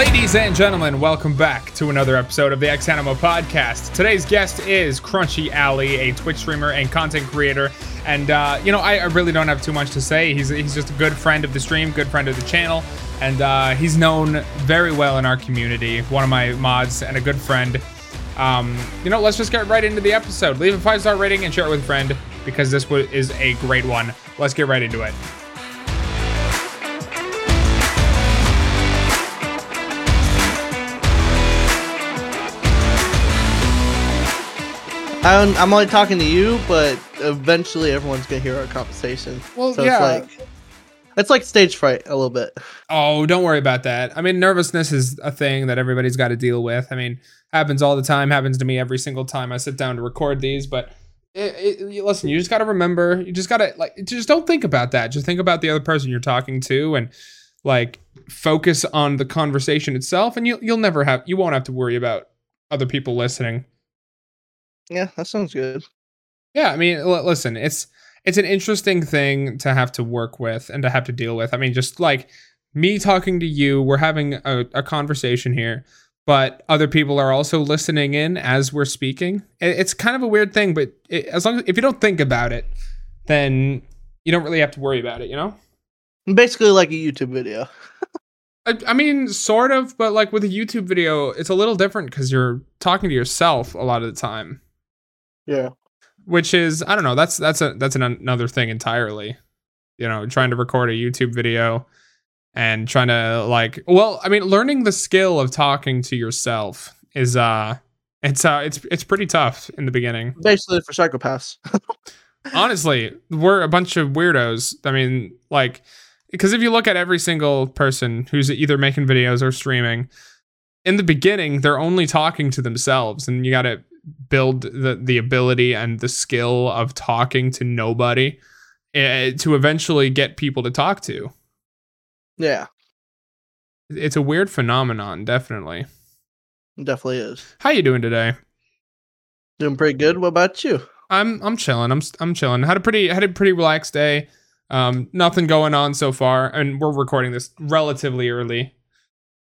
Ladies and gentlemen, welcome back to another episode of the X Animo podcast. Today's guest is Crunchy Alley, a Twitch streamer and content creator. And, uh, you know, I, I, really don't have too much to say. He's, he's just a good friend of the stream, good friend of the channel. And uh, he's known very well in our community, one of my mods and a good friend. Um, you know, let's just get right into the episode. Leave a five star rating and share it with a friend because this is a great one. Let's get right into it. I'm, I'm only talking to you, but eventually everyone's gonna hear our conversation. Well, so yeah. It's like, it's like stage fright a little bit. Oh, don't worry about that. I mean, nervousness is a thing that everybody's got to deal with. I mean, happens all the time. Happens to me every single time I sit down to record these. But it, it, listen, you just got to remember. You just got to like, just don't think about that. Just think about the other person you're talking to, and like focus on the conversation itself. And you you'll never have you won't have to worry about other people listening. Yeah, that sounds good. Yeah, I mean, l- listen, it's it's an interesting thing to have to work with and to have to deal with. I mean, just like me talking to you, we're having a, a conversation here, but other people are also listening in as we're speaking. It, it's kind of a weird thing, but it, as long as if you don't think about it, then you don't really have to worry about it. You know, basically like a YouTube video. I, I mean, sort of, but like with a YouTube video, it's a little different because you're talking to yourself a lot of the time. Yeah. Which is I don't know, that's that's a that's an, another thing entirely. You know, trying to record a YouTube video and trying to like well, I mean, learning the skill of talking to yourself is uh it's uh it's it's pretty tough in the beginning. Basically for psychopaths. Honestly, we're a bunch of weirdos. I mean, like because if you look at every single person who's either making videos or streaming, in the beginning, they're only talking to themselves, and you got to build the the ability and the skill of talking to nobody uh, to eventually get people to talk to. Yeah. It's a weird phenomenon, definitely. It definitely is. How you doing today? Doing pretty good. What about you? I'm I'm chilling. I'm I'm chilling. Had a pretty had a pretty relaxed day. Um, nothing going on so far, and we're recording this relatively early.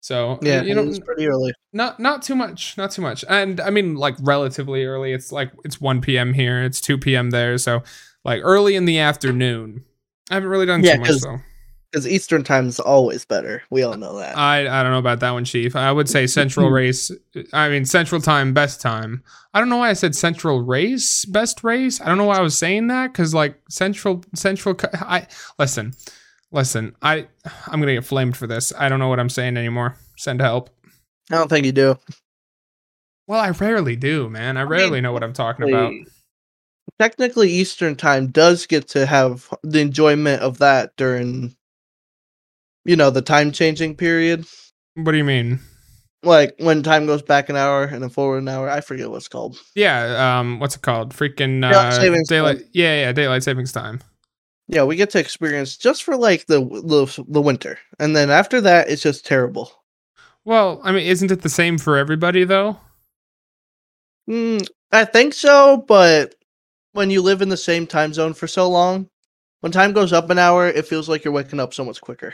So yeah, you know, pretty early. Not not too much, not too much. And I mean, like relatively early. It's like it's 1 p.m. here. It's 2 p.m. there. So like early in the afternoon. I haven't really done yeah, too much though. Because Eastern time is always better. We all know that. I I don't know about that one, Chief. I would say Central race. I mean Central time, best time. I don't know why I said Central race, best race. I don't know why I was saying that because like Central Central. I listen. Listen, I I'm gonna get flamed for this. I don't know what I'm saying anymore. Send help. I don't think you do. Well, I rarely do, man. I rarely I mean, know what I'm talking about. Technically, Eastern time does get to have the enjoyment of that during, you know, the time changing period. What do you mean? Like when time goes back an hour and then forward an hour. I forget what's called. Yeah. Um. What's it called? Freaking uh, daylight. Time. Yeah. Yeah. Daylight savings time. Yeah, we get to experience just for like the the the winter, and then after that, it's just terrible. Well, I mean, isn't it the same for everybody though? Mm, I think so, but when you live in the same time zone for so long, when time goes up an hour, it feels like you're waking up so much quicker.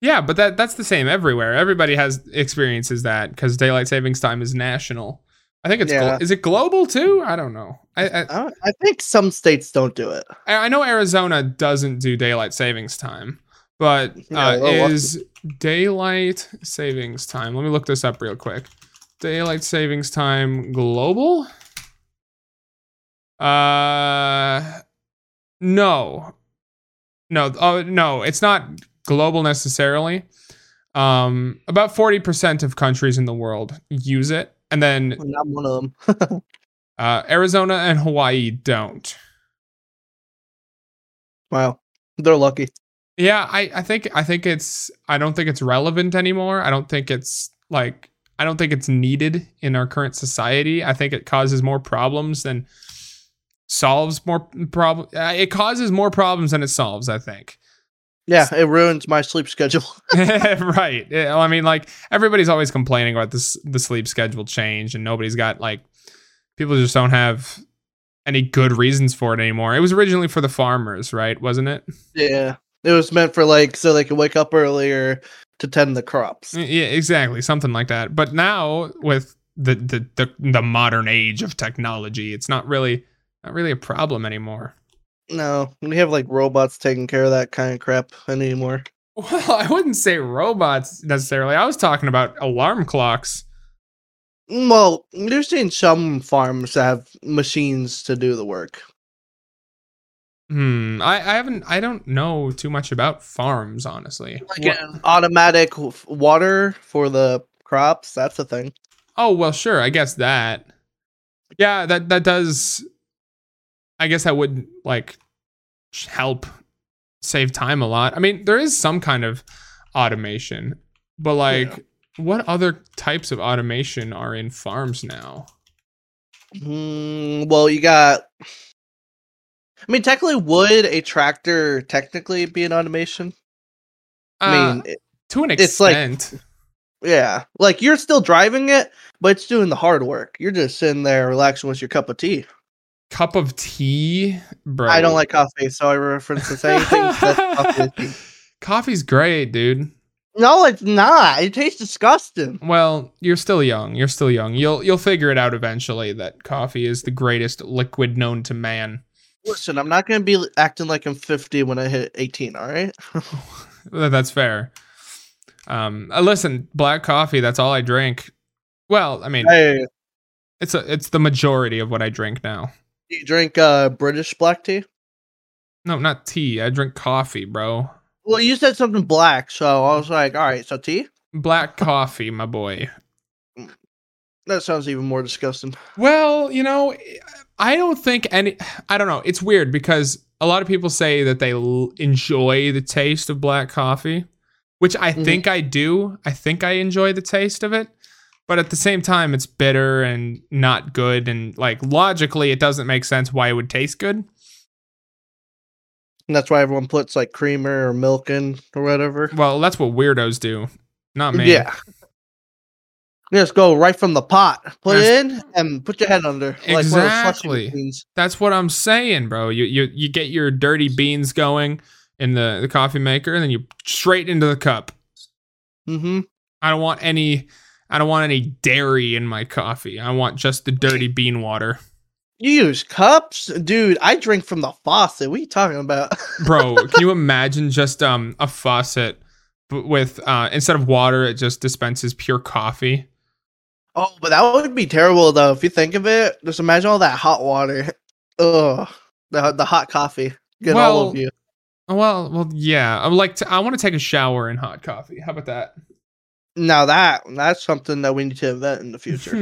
Yeah, but that that's the same everywhere. Everybody has experiences that because daylight savings time is national. I think it's yeah. Glo- is it global too? I don't know. I I, I think some states don't do it. I, I, know Arizona doesn't do daylight savings time, but uh, yeah, is daylight savings time? Let me look this up real quick. Daylight savings time global? Uh, no, no. Oh no, it's not global necessarily. Um, about forty percent of countries in the world use it and then not one of them. uh, Arizona and Hawaii don't. Wow, they're lucky. Yeah, I, I think I think it's I don't think it's relevant anymore. I don't think it's like I don't think it's needed in our current society. I think it causes more problems than solves more problem. Uh, it causes more problems than it solves. I think. Yeah, it ruins my sleep schedule. right. Yeah, I mean, like everybody's always complaining about this the sleep schedule change, and nobody's got like people just don't have any good reasons for it anymore. It was originally for the farmers, right? Wasn't it? Yeah. It was meant for like so they could wake up earlier, to tend the crops. Yeah, exactly, something like that. But now with the the the, the modern age of technology, it's not really not really a problem anymore. No, we have like robots taking care of that kind of crap anymore. Well, I wouldn't say robots necessarily. I was talking about alarm clocks. Mm, Well, there's seen some farms that have machines to do the work. Hmm. I, I haven't. I don't know too much about farms, honestly. Like What- an automatic water for the crops. That's a thing. Oh well, sure. I guess that. Yeah, that that does. I guess that would like help save time a lot. I mean, there is some kind of automation, but like, what other types of automation are in farms now? Mm, well, you got. I mean, technically, would a tractor technically be an automation? I Uh, mean, it- to an extent. it's like- extent. yeah, like you're still driving it, but it's doing the hard work. You're just sitting there relaxing with your cup of tea. Cup of tea, bro. I don't like coffee, so I reference to anything that's coffee. tea. Coffee's great, dude. No, it's not. It tastes disgusting. Well, you're still young. You're still young. You'll you'll figure it out eventually that coffee is the greatest liquid known to man. Listen, I'm not gonna be acting like I'm 50 when I hit 18. All right. That's fair. Um, uh, listen, black coffee. That's all I drink. Well, I mean, hey, it's a it's the majority of what I drink now. Do you drink uh British black tea? No, not tea. I drink coffee, bro. Well, you said something black, so I was like, all right, so tea. Black coffee, my boy. That sounds even more disgusting. Well, you know, I don't think any. I don't know. It's weird because a lot of people say that they l- enjoy the taste of black coffee, which I Mhm. think I do. I think I enjoy the taste of it, but at the same time, it's bitter and not good. And like logically, it doesn't make sense why it would taste good. And that's why everyone puts like creamer or milk in or whatever. Well, that's what weirdos do, not me. Yeah. Just go right from the pot, put it in, and put your head under. Like one of those slushy Exactly. machines. That's what I'm saying, bro. You you you get your dirty beans going in the the coffee maker, and then you straight into the cup. Mm-hmm. I don't want any I don't want any dairy in my coffee. I want just the dirty bean water. You use cups, dude. I drink from the faucet. What are you talking about? Bro, can you imagine just um a faucet but with uh instead of water it just dispenses pure coffee? oh, but that would be terrible though. If you think of it, just imagine all that hot water. Ugh, the the hot coffee getting all of you. Well, well yeah. I'm like to, I want to take a shower in hot coffee. How about that? Now that that's something that we need to invent in the future.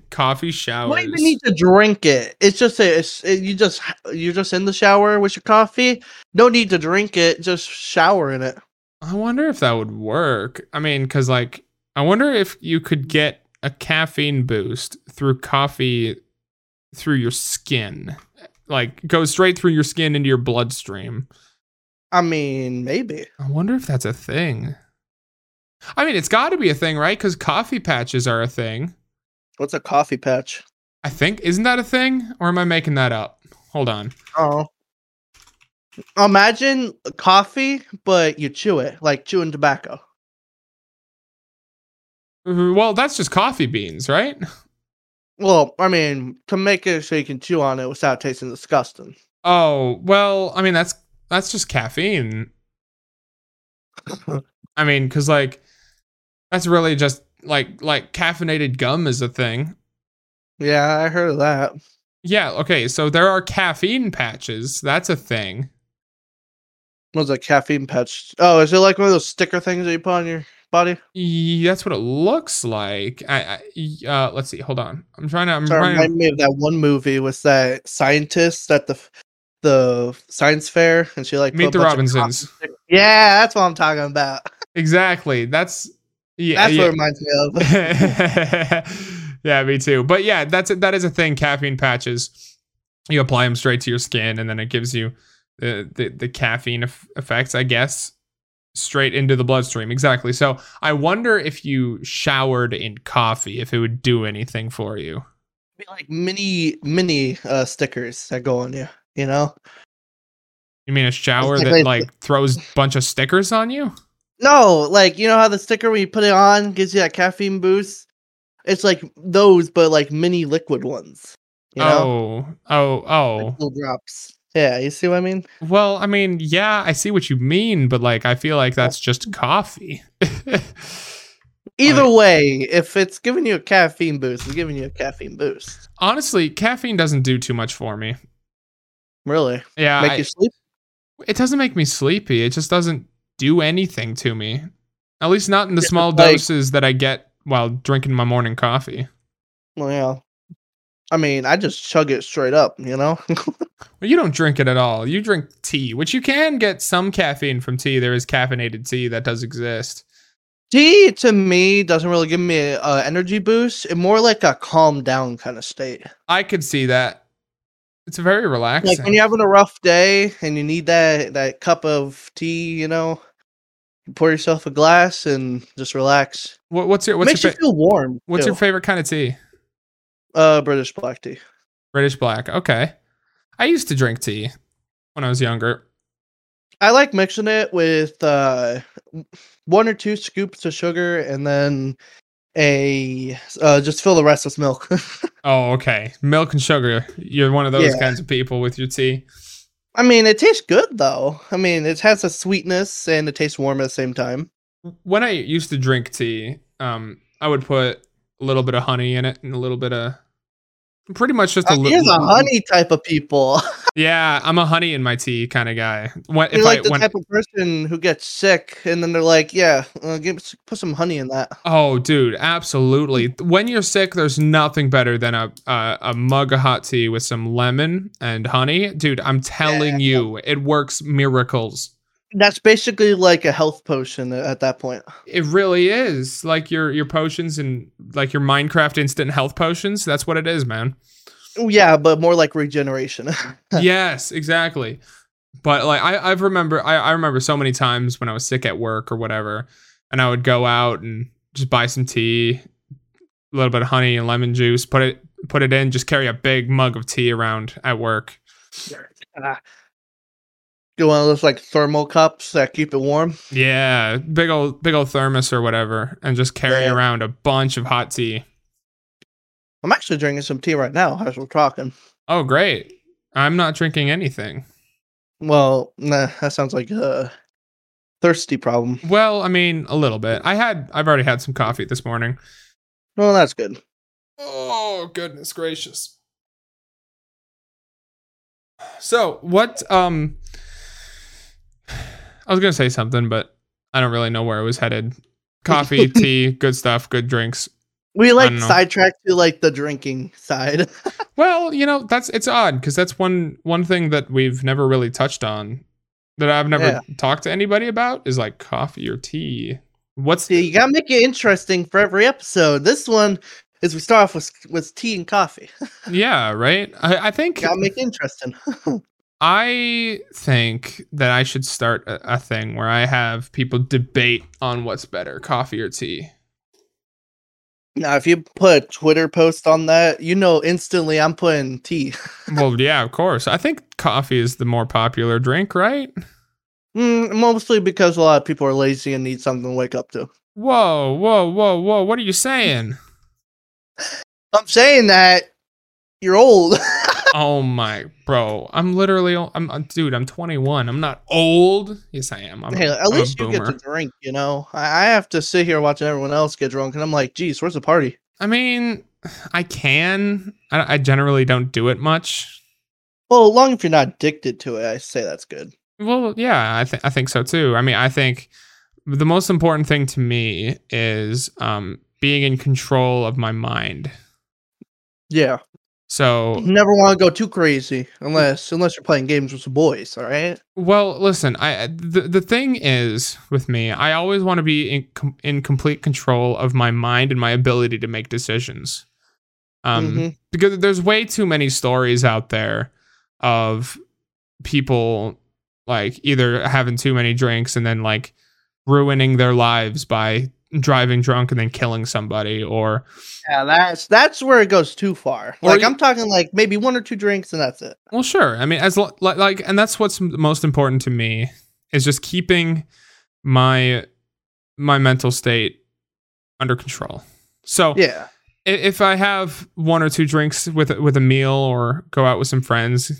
coffee You showers. don't even need to drink it. It's just a, it's it, you just you're just in the shower with your coffee. No need to drink it. Just shower in it. I wonder if that would work. I mean, because like, I wonder if you could get a caffeine boost through coffee through your skin, like go straight through your skin into your bloodstream. I mean, maybe. I wonder if that's a thing. I mean, it's got to be a thing, right? Because coffee patches are a thing. What's a coffee patch? I think isn't that a thing, or am I making that up? Hold on. Oh. Imagine coffee, but you chew it like chewing tobacco. Mm-hmm. Well, that's just coffee beans, right? Well, I mean, to make it so you can chew on it without tasting disgusting. Oh, well, I mean that's that's just caffeine. I mean, cuz like that's really just like like caffeinated gum is a thing. Yeah, I heard of that. Yeah, okay, so there are caffeine patches. That's a thing. What's a caffeine patch? Oh, is it like one of those sticker things that you put on your body? Y- That's what it looks like. I, I uh let's see. Hold on. I'm trying to I'm Sorry, trying remind me of that one movie with that scientist at the the science fair, and she like Meet the Robinsons. Yeah, that's what I'm talking about. Exactly. That's yeah. That's yeah. what it reminds me of. yeah, me too. But yeah, that's a, that is a thing. Caffeine patches. You apply them straight to your skin, and then it gives you the the, the caffeine eff- effects, I guess, straight into the bloodstream. Exactly. So I wonder if you showered in coffee, if it would do anything for you. Be like mini mini uh stickers that go on you. You know? You mean a shower that like throws a bunch of stickers on you? No, like you know how the sticker when you put it on gives you that caffeine boost. It's like those, but like mini liquid ones. You know, Oh, oh, Like oh. little drops. Yeah, you see what I mean? Well, I mean, yeah, I see what you mean, but like, I feel like that's just coffee. Either Like- way, if it's giving you a caffeine boost, it's giving you a caffeine boost. Honestly, caffeine doesn't do too much for me. Really, Yeah, make I- you sleep. it doesn't make me sleepy. It just doesn't do anything to me. At least not in the small like- doses that I get while drinking my morning coffee. Well, yeah. I mean, I just chug it straight up. You know. Well, you don't drink it at all. You drink tea, which you can get some caffeine from tea. There is caffeinated tea that does exist. Tea to me doesn't really give me a uh, energy boost. It more like a calm down kind of state. I could see that. It's very relaxing. Like when you're having a rough day and you need that that cup of tea, you know, pour yourself a glass and just relax. What, what's your what's Makes your you feel warm. what's your favorite kind of tea? uh British black tea? British black. Okay. I used to drink tea when I was younger. I like mixing it with uh one or two scoops of sugar and then a uh just fill the rest with milk. Oh, okay. Milk and sugar. You're one of those Yeah. kinds of people with your tea. I mean, it tastes good though. I mean, it has a sweetness and it tastes warm at the same time. When I used to drink tea, um, I would put a little bit of honey in it and a little bit of pretty much just a Uh, little. Here's a honey type of people. Yeah, I'm a honey in my tea kind of guy. When, You're like I the when, type of person who gets sick and then they're like, "Yeah, uh, give put some honey in that." Oh, dude, absolutely. When you're sick, there's nothing better than a a, a mug of hot tea with some lemon and honey. Dude, I'm telling you, it works miracles. That's basically like a health potion at that point. It really is. Like your your potions and like your Minecraft instant health potions. That's what it is, man. Yeah, but more like regeneration. yes, exactly. But like I I've remember I, I remember so many times when I was sick at work or whatever, and I would go out and just buy some tea, a little bit of honey and lemon juice, put it put it in, just carry a big mug of tea around at work. Get one of those like thermal cups that keep it warm. Yeah, big old big old thermos or whatever, and just carry Yeah. around a bunch of hot tea. I'm actually drinking some tea right now as we're talking. Oh, great. I'm not drinking anything. Well, nah, that sounds like a thirsty problem. Well, I mean, a little bit. I had I've already had some coffee this morning. Well, that's good. Oh, goodness gracious. So, what um I was going to say something, but I don't really know where it was headed. Coffee, tea, good stuff, good drinks. We like sidetracked to like the drinking side. Well, you know, that's it's odd because that's one one thing that we've never really touched on that I've never Yeah. talked to anybody about is like coffee or tea. What's See, you gotta make it interesting for every episode. This one is we start off with with tea and coffee. yeah, right? I, I think gotta make it interesting. I think that I should start a, a thing where I have people debate on what's better, coffee or tea. Now, if you put a Twitter post on that, you know instantly I'm putting tea. well, yeah, of course. I think coffee is the more popular drink, right? Mm, mostly because a lot of people are lazy and need something to wake up to. Whoa, whoa, whoa, whoa. What are you saying? I'm saying that you're old. oh my, bro. I'm literally, I'm, uh, dude, I'm 21. I'm not old. Yes, I am. I'm, a- at I'm least you get to drink. You know, I, I have to sit here watching everyone else get drunk, and I'm like, geez, where's the party? I mean, I can. I, I generally don't do it much. Well, long if you're not addicted to it, I say that's good. Well, yeah, I think I think so too. I mean, I think the most important thing to me is um, being in control of my mind. Yeah, So, you never want to go too crazy unless unless you're playing games with some boys. All right. well, listen. I the the thing is with me, I always want to be in com- in complete control of my mind and my ability to make decisions. Um, Mhm. because there's way too many stories out there of people like either having too many drinks and then like ruining their lives by driving drunk and then killing somebody or Yeah, that's that's where it goes too far. Like you- I'm talking like maybe one or two drinks and that's it. well sure i mean as lo- li- like and that's what's most important to me is just keeping my my mental state under control. So Yeah. if I have one or two drinks with with a meal or go out with some friends,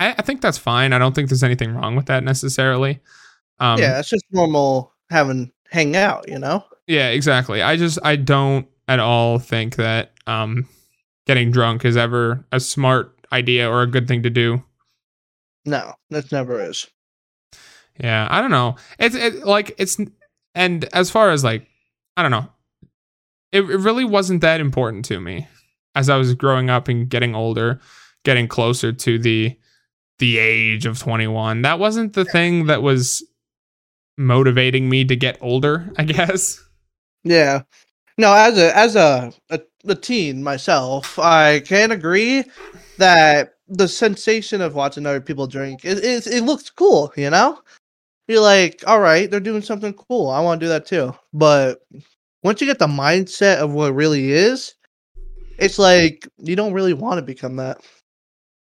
I, I think that's fine. I don't think there's anything wrong with that necessarily. Um, yeah, it's just normal having hang out, you know? Yeah, exactly. I just I don't at all think that um getting drunk is ever a smart idea or a good thing to do. No, that never is. Yeah, I don't know. It's it, like it's and as far as like I don't know. It, it really wasn't that important to me as I was growing up and getting older, getting closer to the the age of 21. That wasn't the thing that was motivating me to get older, I guess. Yeah. No, as a as a, a a teen myself, I can agree that the sensation of watching other people drink it it, it looks cool, you know? You're like, all right, they're doing something cool. I want to do that too. But once you get the mindset of what really is, it's like you don't really want to become that.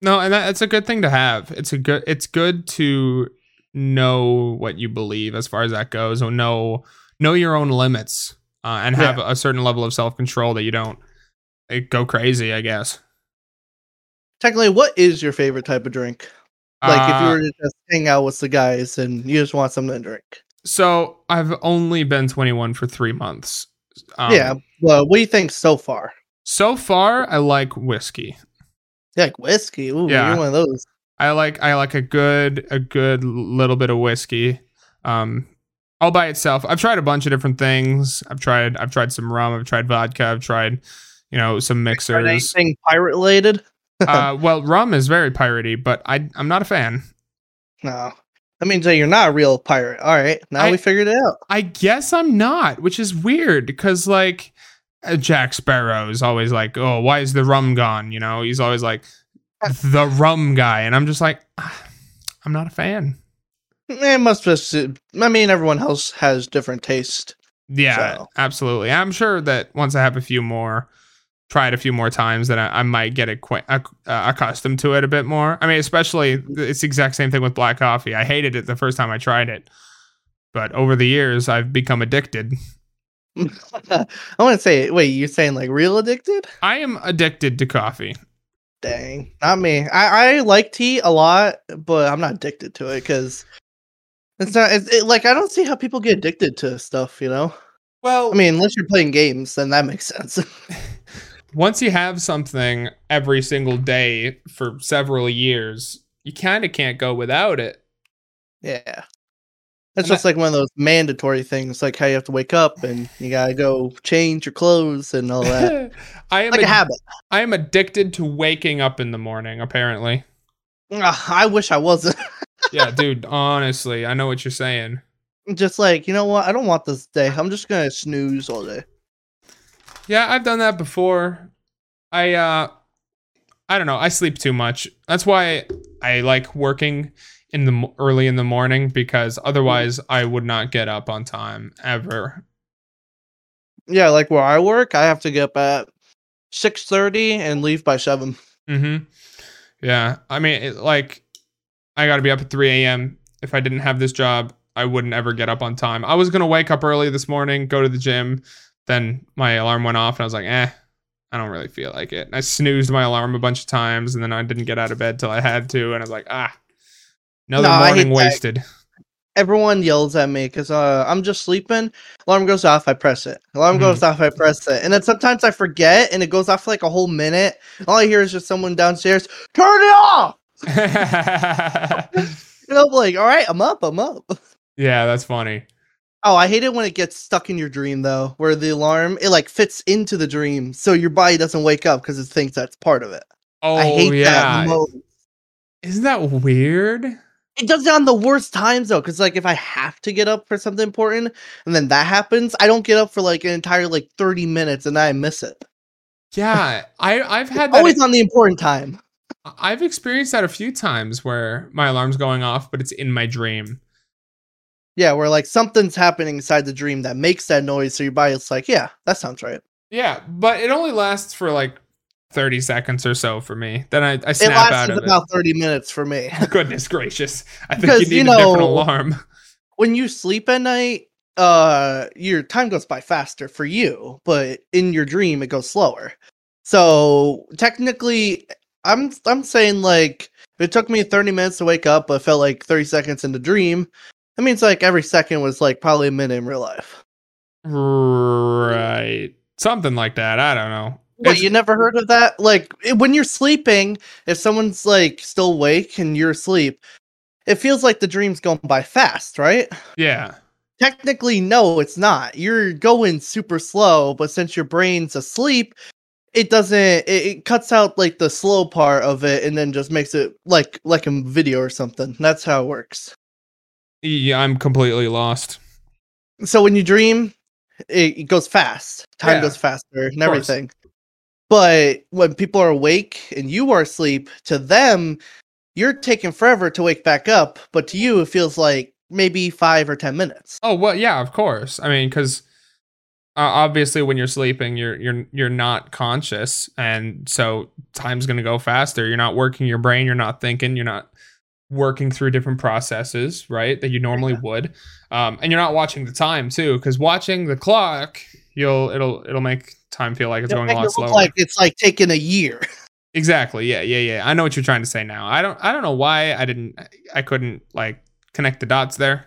No, and that, it's a good thing to have. It's a good. It's good to know what you believe as far as that goes, or know know your own limits, uh, and have a certain level of self control that you don't uh, go crazy. I guess. Technically, what is your favorite type of drink? Like if you Uh, were to just hang out with the guys and you just want something to drink. so I've only been 21 for three months. Um, yeah. Well, what do you think so far? So far, I like whiskey. You like whiskey? Ooh, Yeah. you're one of those. I like I like a good a good little bit of whiskey. Um all by itself. I've tried a bunch of different things. I've tried I've tried some rum, I've tried vodka, I've tried, you know, some Are mixers. anything pirate related? uh well, rum is very piratey, but I I'm not a fan. No. That means that you're not a real pirate. All right. Now I- we figured it out. I guess I'm not, which is weird because like uh, Jack Sparrow is always like, "Oh, why is the rum gone?" You know, he's always like the rum guy, and I'm just like, "Ah, I'm not a fan. Eh, it must just. Uh, I mean, everyone else has different taste. Yeah, So- absolutely. I'm sure that once I have a few more, tried a few more times, that I, I might get acqu- uh, accustomed to it a bit more. I mean, especially mm-hmm. it's the exact same thing with black coffee. I hated it the first time I tried it, but over the years, I've become addicted. I want to say, wait, you're saying like real addicted? I am addicted to coffee. Dang, not me. I I like tea a lot, but I'm not addicted to it because it's not. It's it, like I don't see how people get addicted to stuff. You know. Well, I mean, unless you're playing games, then that makes sense. once you have something every single day for several years, you kind of can't go without it. yeah. It's And just like one of those mandatory things, like how you have to wake up and you gotta go change your clothes and all that. I am like a habit. I am addicted to waking up in the morning. Apparently, Ugh, I wish I wasn't. Yeah, dude. Honestly, I know what you're saying. just like you know what? I don't want this day. I'm just gonna snooze all day. Yeah, I've done that before. I uh, I don't know. I sleep too much. That's why I like working in the early in the morning because otherwise I would not get up on time ever. Yeah, like where I work, I have to get up at six thirty and leave by seven. Mm-hmm. Yeah. I mean, it, like, I got to be up at 3 a.m. If I didn't have this job, I wouldn't ever get up on time. I was going to wake up early this morning, go to the gym. Then my alarm went off, and I was like, eh, I don't really feel like it. And I snoozed my alarm a bunch of times, and then I didn't get out of bed till I had to. And I was like, ah, another No, morning that. wasted. Everyone yells at me because uh, I'm just sleeping. Alarm goes off, I press it. Alarm Mhm. goes off, I press it. And then sometimes I forget, and it goes off for like a whole minute. All I hear is just someone downstairs, "Turn it off!" And I'm like, "All right, I'm up, I'm up." yeah, that's funny. Oh, I hate it when it gets stuck in your dream though, where the alarm it like fits into the dream, so your body doesn't wake up because it thinks that's part of it. Oh, I hate yeah. that mode. Isn't that weird? It does it on the worst times though, because like if I have to get up for something important and then that happens, I don't get up for like an entire like 30 minutes and I miss it. Yeah, I I've had that Always on the important time. I've experienced that a few times where my alarm's going off, but it's in my dream. Yeah, where like something's happening inside the dream that makes that noise, so your body's like, yeah, that sounds right. Yeah, but it only lasts for like 30 seconds or so for me. Then I, I snap out of it out lasts of about 30 minutes for me. Goodness gracious. I think you you need a different alarm. when you sleep at night, uh your time goes by faster for you, but in your dream it goes slower. So technically I'm I'm saying like it took me 30 minutes to wake up, but felt like 30 seconds in the dream, that means like every second was like probably a minute in real life. Right. Something like that. I don't know. What, It's- you never heard of that? Like when you're sleeping, if someone's like still awake and you're asleep, it feels like the dream's going by fast, right? yeah. Technically, no, it's not. You're going super slow, but since your brain's asleep, it doesn't. It, it cuts out like the slow part of it, and then just makes it like like a video or something. That's how it works. Yeah, I'm completely lost. So when you dream, it, it goes fast. Time Yeah, goes faster and course. everything. But when people are awake and you are asleep, to them, you're taking forever to wake back up. But to you, it feels like maybe five or ten minutes. Oh well, yeah, of course. I mean, because obviously, when you're sleeping, you're you're you're not conscious, and so time's gonna go faster. You're not working your brain. You're not thinking. You're not working through different processes, right? That you normally would. Um, and you're not watching the time too, because watching the clock, you'll it'll it'll make time feel like it's It'll going a lot slower. like it's like taking a year. Exactly. Yeah. Yeah. Yeah. I know what you're trying to say now. I don't. I don't know why I didn't. I couldn't like connect the dots there.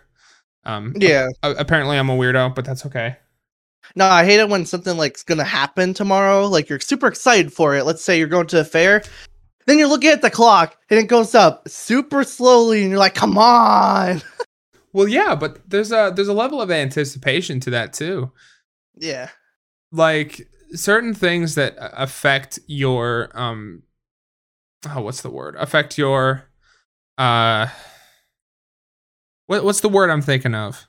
Um. Yeah. apparently, I'm a weirdo, but that's okay. No, I hate it when something like's gonna happen tomorrow. Like you're super excited for it. Let's say you're going to a fair, then you're looking at the clock and it goes up super slowly, and you're like, "Come on!" Well, yeah, but there's a there's a level of anticipation to that too. Yeah. Like certain things that affect your um. Oh, what's the word? Affect your uh. What what's the word I'm thinking of?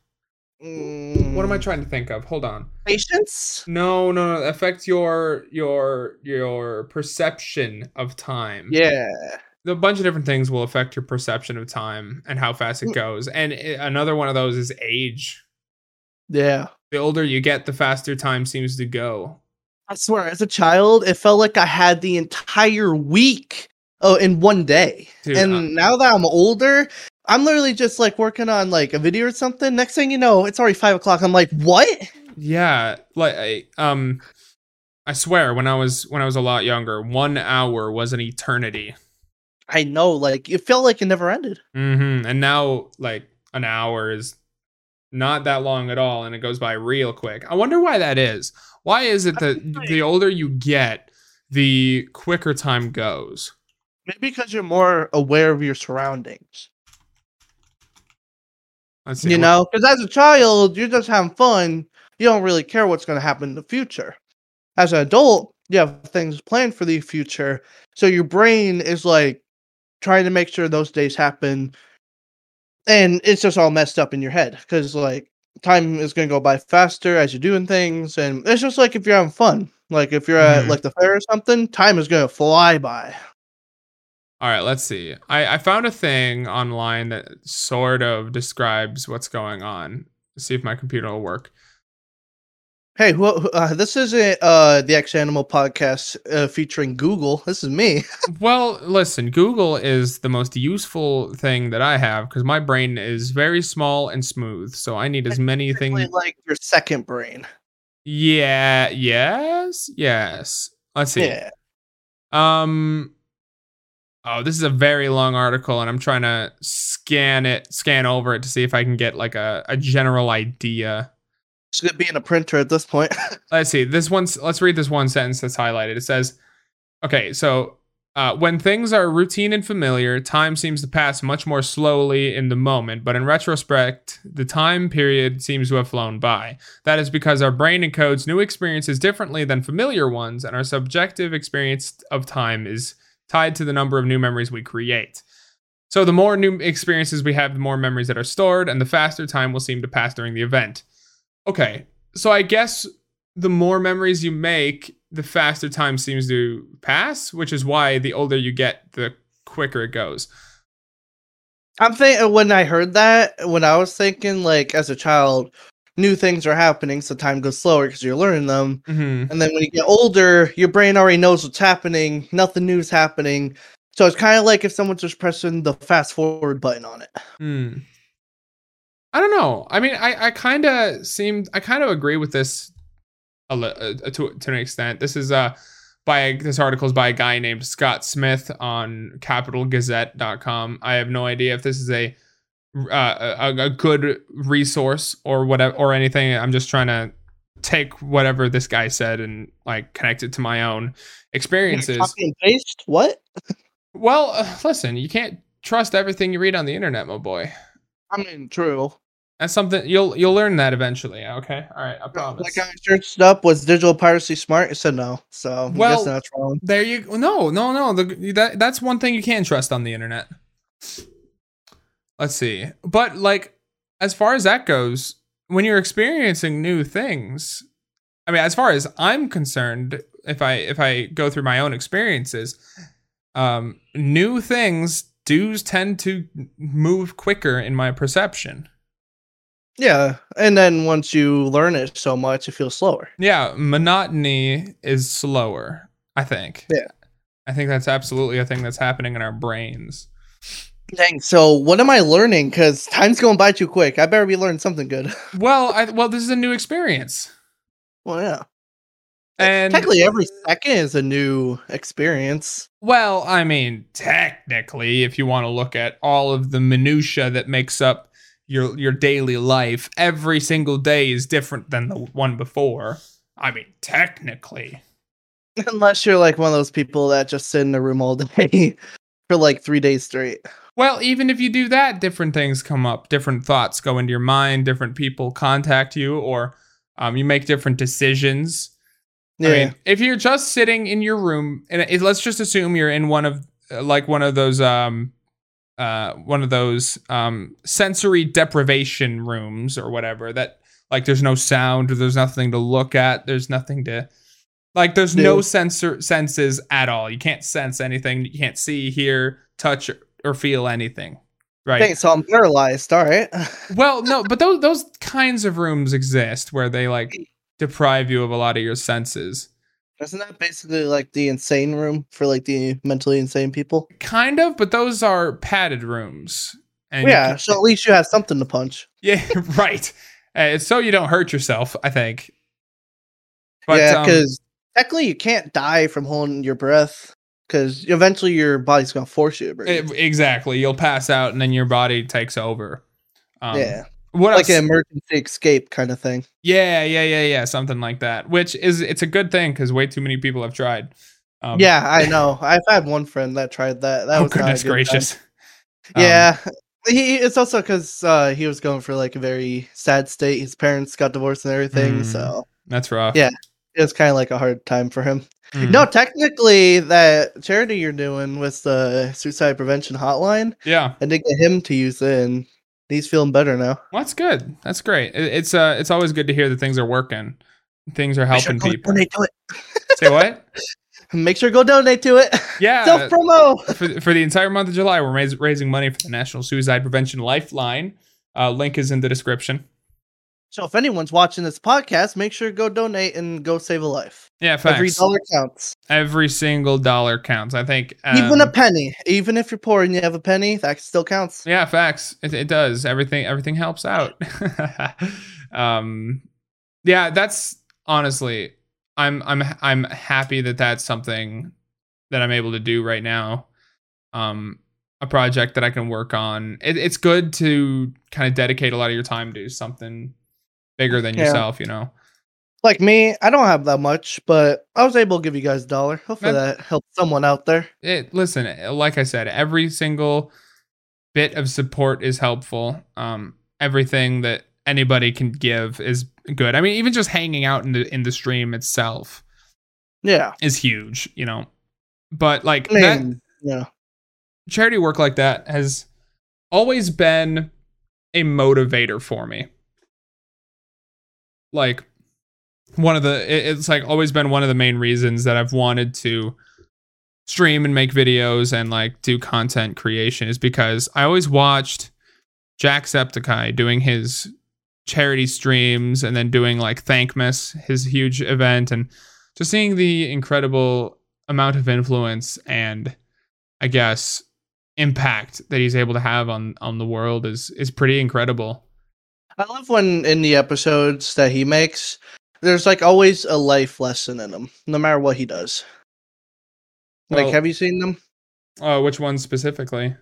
What am I trying to think of? Hold on. Patience. No, no, no. Affects your your your perception of time. Yeah. a bunch of different things will affect your perception of time and how fast it Mm. goes. And i another one of those is age. Yeah. The older you get, the faster time seems to go. I swear, as a child, it felt like I had the entire week oh in one day. Dude, and uh, now that I'm older, I'm literally just like working on like a video or something. Next thing you know, it's already five o'clock. I'm like, what? Yeah, like I, um, I swear, when I was when I was a lot younger, one hour was an eternity. I know, like it felt like it never ended. hmm And now, like an hour is not that long at all, and it goes by real quick. I wonder why that is. Why is it that the older you get, the quicker time goes? Maybe because you're more aware of your surroundings. You know, because as a child, you're just having fun. You don't really care what's going to happen in the future. As an adult, you have things planned for the future. So your brain is like trying to make sure those days happen. And it's just all messed up in your head because, like, time is going to go by faster as you're doing things. And it's just like if you're having fun. Like, if you're Mhm. at like the fair or something, time is going to fly by. All right, let's see. I, I found a thing online that sort of describes what's going on. Let's see if my computer will work. Hey, who, who- uh, this isn't uh, the X Animal podcast uh, featuring Google. This is me. Well, listen, Google is the most useful thing that I have because my brain is very small and smooth. So I need as many things. like your second brain. Yeah, yes, yes. Let's see. Yeah. Um Oh, this is a very long article and I'm trying to scan it, scan over it to see if I can get like a, a general idea. It's gonna be in a printer at this point. let's see this one's let's read this one sentence that's highlighted it says okay so uh, when things are routine and familiar time seems to pass much more slowly in the moment but in retrospect the time period seems to have flown by that is because our brain encodes new experiences differently than familiar ones and our subjective experience of time is tied to the number of new memories we create so the more new experiences we have the more memories that are stored and the faster time will seem to pass during the event okay so i guess the more memories you make, the faster time seems to pass, which is why the older you get, the quicker it goes. I'm thinking when I heard that, when I was thinking like as a child, new things are happening, so time goes slower because you're learning them. Mm-hmm. And then when you get older, your brain already knows what's happening, nothing new is happening. So it's kind of like if someone's just pressing the fast forward button on it. Hmm. I don't know. I mean, I I kind of seem I kind of agree with this a li- uh, to to an extent. This is uh by this article is by a guy named Scott Smith on capitalgazette.com. I have no idea if this is a uh, a, a good resource or whatever or anything. I'm just trying to take whatever this guy said and like connect it to my own experiences. Paste? What? Well, uh, listen, you can't trust everything you read on the internet, my boy. I mean, true. That's something you'll you'll learn that eventually. Okay, all right, I promise. That guy searched up was digital piracy smart. It said no, so Well- I guess that's wrong. There you go. No, no, no. The, that that's one thing you can't trust on the internet. Let's see. But like as far as that goes, when you're experiencing new things, I mean as far as I'm concerned, if I if I go through my own experiences, um new things do tend to move quicker in my perception. Yeah, and then once you learn it so much, it feels slower. Yeah, monotony is slower, I think. Yeah. I think that's absolutely a thing that's happening in our brains. Dang. So what am I learning? Because time's going by too quick. I better be learning something good. Well, I well, this is a new experience. well, yeah. And Technically, every second is a new experience. well, I mean, technically, if you want to look at all of the minutia that makes up your your daily life, every single day is different than the one before. I mean, technically. Unless you're like one of those people that just sit in a room all day for like three days straight. Well, even if you do that, different things come up, different thoughts go into your mind, different people contact you, or um, you make different decisions. Yeah. I mean, if you're just sitting in your room, and it, let's just assume you're in one of like one of those um uh one of those um sensory deprivation rooms or whatever that like there's no sound or there's nothing to look at, there's nothing to like there's no sensor senses at all. You can't sense anything, you can't see, hear, touch or feel anything. Right. So I'm paralyzed. All right. Well, no, but those those kinds of rooms exist where they like deprive you of a lot of your senses. Isn't that basically like the insane room for like the mentally insane people? Kind of, but those are padded rooms. And yeah. can- So at least you have something to punch. yeah, right. Uh, so you don't hurt yourself, I think. But, yeah, um, because technically you can't die from holding your breath because eventually your body's gonna force you to breathe. exactly, you'll pass out and then your body takes over. Um, yeah, What like else? an emergency escape kind of thing. yeah, yeah, yeah, yeah, something like that. Which is it's a good thing because way too many people have tried. Um, yeah, I know. I've had one friend that tried that. That oh was goodness time. gracious. Um, Yeah. He, it's also because uh, he was going for like a very sad state. His parents got divorced and everything, Mm. so that's rough. Yeah. It was kind of like a hard time for him. Mm. No, technically, that charity you're doing with the suicide prevention hotline, Yeah. and did get him to use it, and he's feeling better now. Well, that's good. That's great. It, it's uh, it's always good to hear that things are working. Things are helping people. Donate to it. Say what? Make sure go donate to it. Yeah. Self promo. for, for the entire month of July, we're rais- raising money for the National Suicide Prevention Lifeline. Uh, link is in the description. So if anyone's watching this podcast, make sure to go donate and go save a life. Yeah, facts. Every dollar counts. Every single dollar counts. I think. even a um, penny. Even if you're poor and you have a penny, that still counts. Yeah, facts. It, it does. Everything everything helps out. um yeah, that's honestly I'm I'm I'm happy that that's something that I'm able to do right now. Um a project that I can work on. It, it's good to kind of dedicate a lot of your time to something bigger than Yeah. yourself, you know. Like me, I don't have that much, but I was able to give you guys a dollar. Hopefully That- that helped someone out there. it listen like i said every single bit of support is helpful um everything that anybody can give is good i mean even just hanging out in the in the stream itself Yeah. is huge you know but like I that yeah. charity work like that has always been a motivator for me like one of the it's like always been one of the main reasons that i've wanted to stream and make videos and like do content creation is because i always watched jacksepticeye doing his charity streams and then doing like thankmas his huge event and just seeing the incredible amount of influence and i guess impact that he's able to have on on the world is is pretty incredible I love when in the episodes that he makes, there's like always a life lesson in them, no matter what he does. Like, Well- have you seen them? Oh, which one specifically?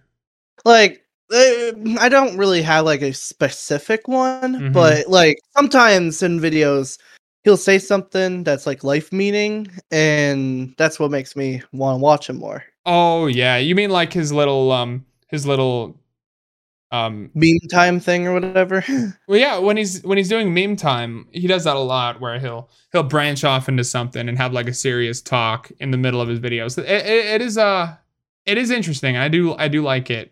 Like, uh, I don't really have like a specific one, Mhm. but like sometimes in videos, he'll say something that's like life meaning, and that's what makes me want to watch him more. Oh yeah, you mean like his little um his little um Meme time thing or whatever. well yeah when he's when he's doing meme time he does that a lot where he'll he'll branch off into something and have like a serious talk in the middle of his videos. It, it, it is uh it is interesting. I do I do like it.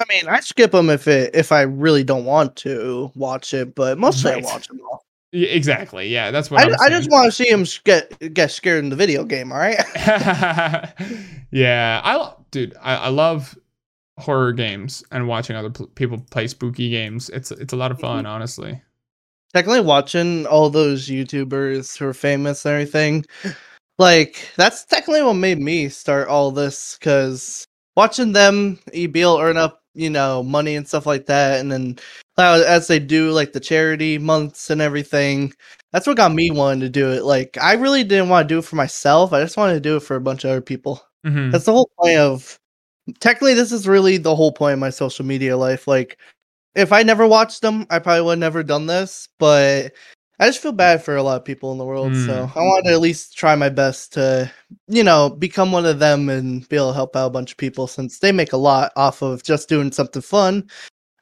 I mean, I skip them if it if I really don't want to watch it, but mostly Right. I watch them all. Y- Exactly. Yeah, that's what I, I'm just want to see him get get scared in the video game. All right. yeah, I dude, I, I love horror games and watching other pl- people play spooky games. It's it's a lot of Mm-hmm. fun, honestly. technically watching all those YouTubers who are famous and everything, like that's technically what made me start all this because watching them e- to earn up, you know, money and stuff like that, and then uh, as they do like the charity months and everything, that's what got me wanting to do it. Like I really didn't want to do it for myself; I just wanted to do it for a bunch of other people. Mhm. That's the whole point of. Technically, this is really the whole point of my social media life. Like, if I never watched them, I probably would have never done this. But I just feel bad for a lot of people in the world. So I wanted to at least try my best to, you know, become one of them and be able to help out a bunch of people since they make a lot off of just doing something fun.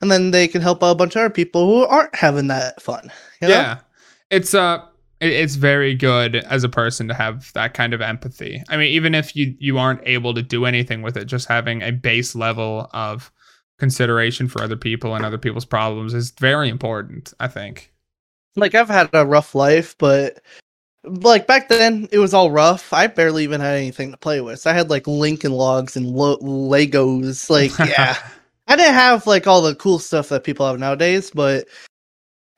And then they can help out a bunch of other people who aren't having that fun. you know? Yeah, it's uh, it's very good as a person to have that kind of empathy. I mean, even if you you aren't able to do anything with it, just having a base level of consideration for other people and other people's problems is very important. I think. like I've had a rough life, but like back then it was all rough. I barely even had anything to play with. So I had like Lincoln logs and lo- Legos. Like, yeah, I didn't have like all the cool stuff that people have nowadays, but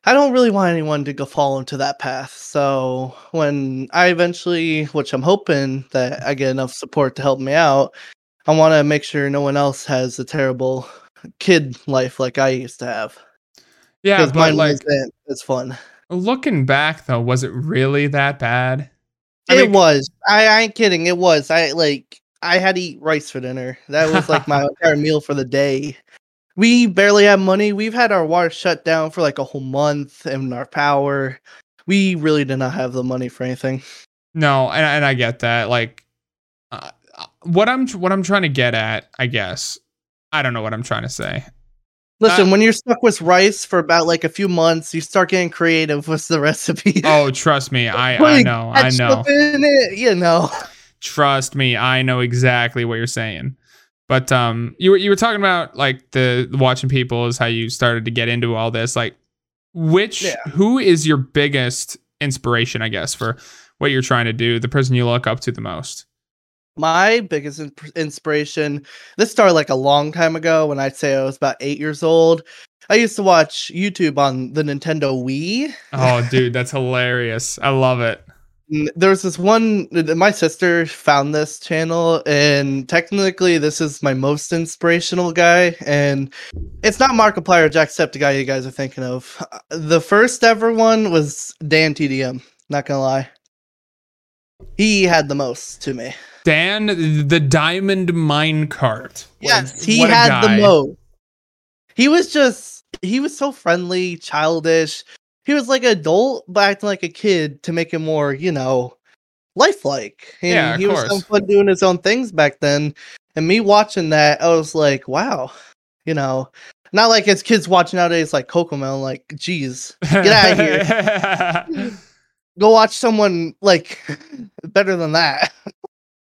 I don't really want anyone to go fall into that path. So when I eventually, which I'm hoping that I get enough support to help me out, I want to make sure no one else has a terrible kid life like I used to have. yeah, Because mine like wasn't as fun. looking back though, was it really that bad? I it mean- was. I, I ain't kidding. It was. I like. I had to eat rice for dinner. That was like my entire meal for the day. We barely have money. We've had our water shut down for like a whole month and our power. We really did not have the money for anything. No, and, and I get that. Like, uh, what I'm what I'm trying to get at, I guess. I don't know what I'm trying to say. Listen, Uh, when you're stuck with rice for about like a few months, you start getting creative with the recipe. Oh, trust me, I I know, I know. In it, you know. Trust me, I know exactly what you're saying. But um, you were you were talking about like the watching people is how you started to get into all this. Like, which Yeah. who is your biggest inspiration? I guess for what you're trying to do. The person you look up to the most. My biggest in- inspiration, this started like a long time ago when I'd say I was about eight years old. I used to watch YouTube on the Nintendo Wii. Oh, dude, that's hilarious. I love it. N- There was this one, my sister found this channel, and technically, this is my most inspirational guy. And it's not Markiplier or Jacksepticeye you guys are thinking of. Uh, The first ever one was Dan TDM, not gonna lie. He had the most to me. Dan, the diamond minecart. Yes, he had guy. the most. He was just he was so friendly, childish. He was like an adult, but acting like a kid to make him more, you know, lifelike. And Yeah, of he was so course. fun doing his own things back then. And me watching that, I was like, wow, you know, not like as kids watching nowadays, like Kokomo, like, geez, get out of here. go watch someone like better than that.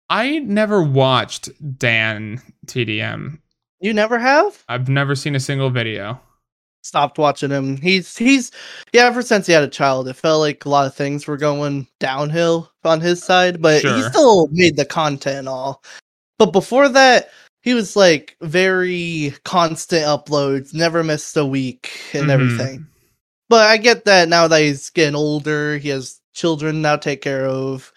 I never watched Dan TDM. You never have? I've never seen a single video. Stopped watching him. He's he's yeah, ever since he had a child, it felt like a lot of things were going downhill on his side, but he still made the content and all. But before that, he was like very constant uploads, never missed a week and Mhm. everything. But I get that now that he's getting older, he has children now to take care of.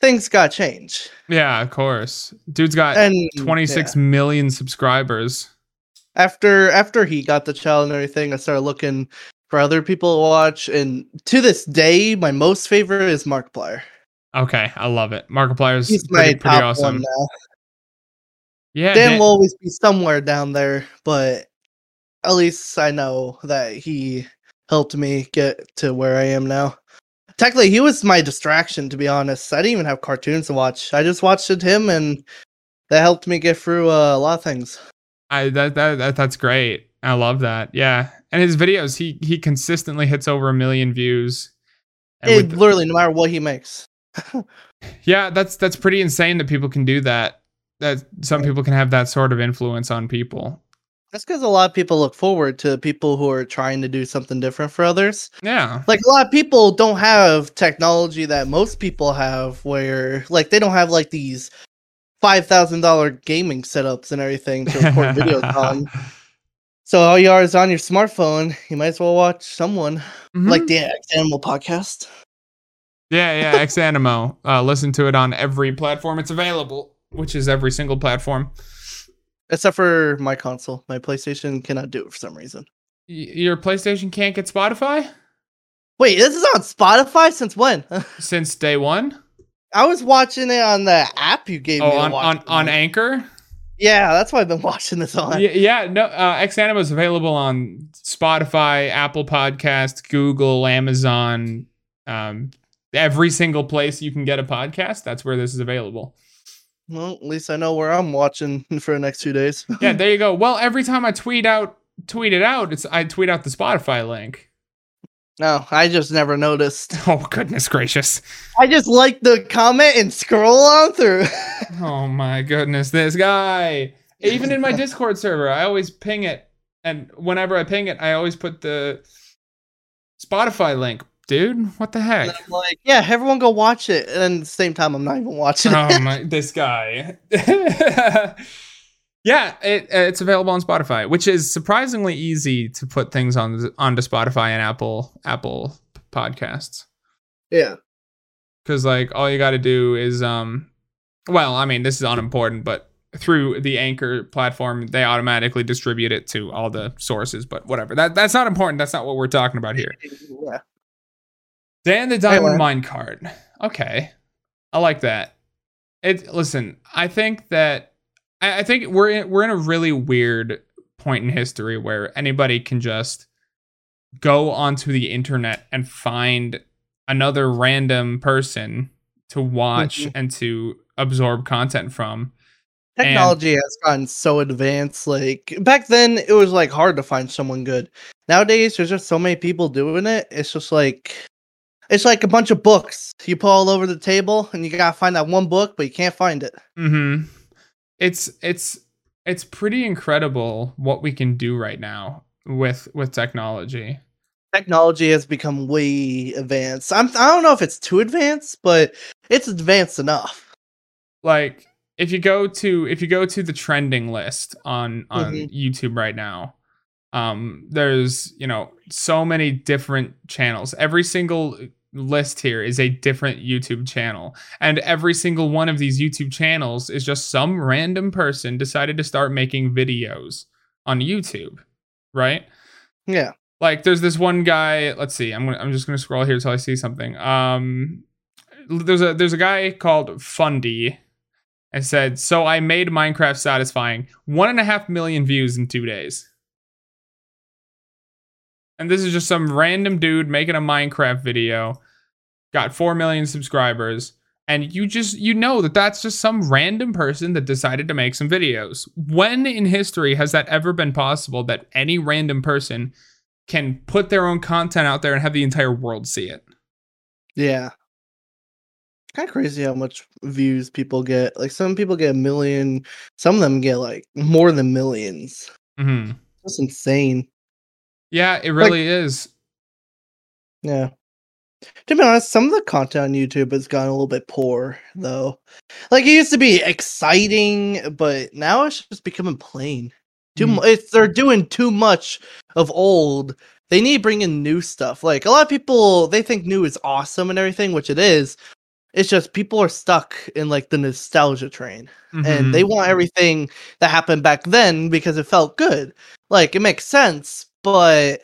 Things got changed. Yeah, of course. Dude's got And twenty yeah. six million subscribers. After after he got the child and everything, I started looking for other people to watch. And to this day, my most favorite is Markiplier. Okay, I love it. Markiplier's He's pretty, my pretty top awesome. one now. Yeah, Dan Dan- will always be somewhere down there, but at least I know that he helped me get to where I am now. Technically, he was my distraction, to be honest. I didn't even have cartoons to watch. I just watched him, and that helped me get through uh, a lot of things. I that, that that that's great. I love that. Yeah, and his videos, he he consistently hits over a million views. It, the- literally, no matter what he makes. yeah, that's that's pretty insane that people can do that. That some people can have that sort of influence on people. That's because a lot of people look forward to people who are trying to do something different for others. Yeah, Like a lot of people don't have technology that most people have, where like they don't have like these five thousand dollar gaming setups and everything to record videos on. So all you are is on your smartphone. You might as well watch someone Mhm. like the X Animal podcast. yeah, yeah. Ex Animo. Uh, listen to it on every platform it's available, which is every single platform. Except for my console, my PlayStation cannot do it for some reason. Y- your PlayStation can't get Spotify Wait, this is on Spotify since when? since day one. I was watching it on the app you gave Oh, me. on on on Anchor. Yeah, that's why I've been watching this on. Yeah, yeah, no. Uh, Ex Animo is available on Spotify, Apple Podcast, Google, Amazon, um, every single place you can get a podcast. That's where this is available. Well, at least I know where I'm watching for the next two days. Yeah, there you go. Well, every time I tweet out, tweet it out, it's I tweet out the Spotify link. No, I just never noticed. Oh goodness gracious! I just like the comment and scroll on through. Oh my goodness, this guy. Even in my Discord server, I always ping it, and whenever I ping it, I always put the Spotify link. Dude, what the heck? Like, yeah, everyone go watch it. And at the same time, I'm not even watching oh it. my this guy yeah it, uh, it's available on spotify which is surprisingly easy to put things on onto spotify and apple apple podcasts yeah. because like all you got to do is um well i mean this is unimportant but through the anchor platform they automatically distribute it to all the sources but whatever that that's not important that's not what we're talking about here Yeah. Dan the Diamond Anyway. Minecart. Okay. I like that. It listen, I think that I, I think we're in, we're in a really weird point in history where anybody can just go onto the internet and find another random person to watch Mhm. and to absorb content from. Technology has gotten so advanced. Like back then, it was like hard to find someone good. Nowadays, there's just so many people doing it. It's just like it's like a bunch of books you pull all over the table, and you gotta find that one book, but you can't find it. Mhm. It's it's it's pretty incredible what we can do right now with with technology. Technology has become way advanced. I'm I don't know if it's too advanced, but it's advanced enough. like if you go to if you go to the trending list on on Mhm. YouTube right now um there's you know so many different channels every single list here is a different YouTube channel. And every single one of these YouTube channels is just some random person decided to start making videos on YouTube right? Yeah. like there's this one guy let's see i'm gonna, i'm just going to scroll here until i see something. Um there's a there's a guy called fundy and said so i made minecraft satisfying. One and a half million views in two days and this is just some random dude making a minecraft video got 4 million subscribers and you just you know that that's just some random person that decided to make some videos when in history has that ever been possible that any random person can put their own content out there and have the entire world see it Yeah. Kind of crazy how much views people get. Like some people get a million, some of them get like more than millions. hmm That's insane. Yeah it really is Yeah. To be honest, some of the content on YouTube has gotten a little bit poor though. Like it used to be exciting, but now it's just becoming plain. Too it's they're doing too much of old. They need to bring in new stuff. Like a lot of people they think new is awesome and everything, which it is. It's just people are stuck in like the nostalgia train and Mhm. they want everything that happened back then because it felt good. Like it makes sense, but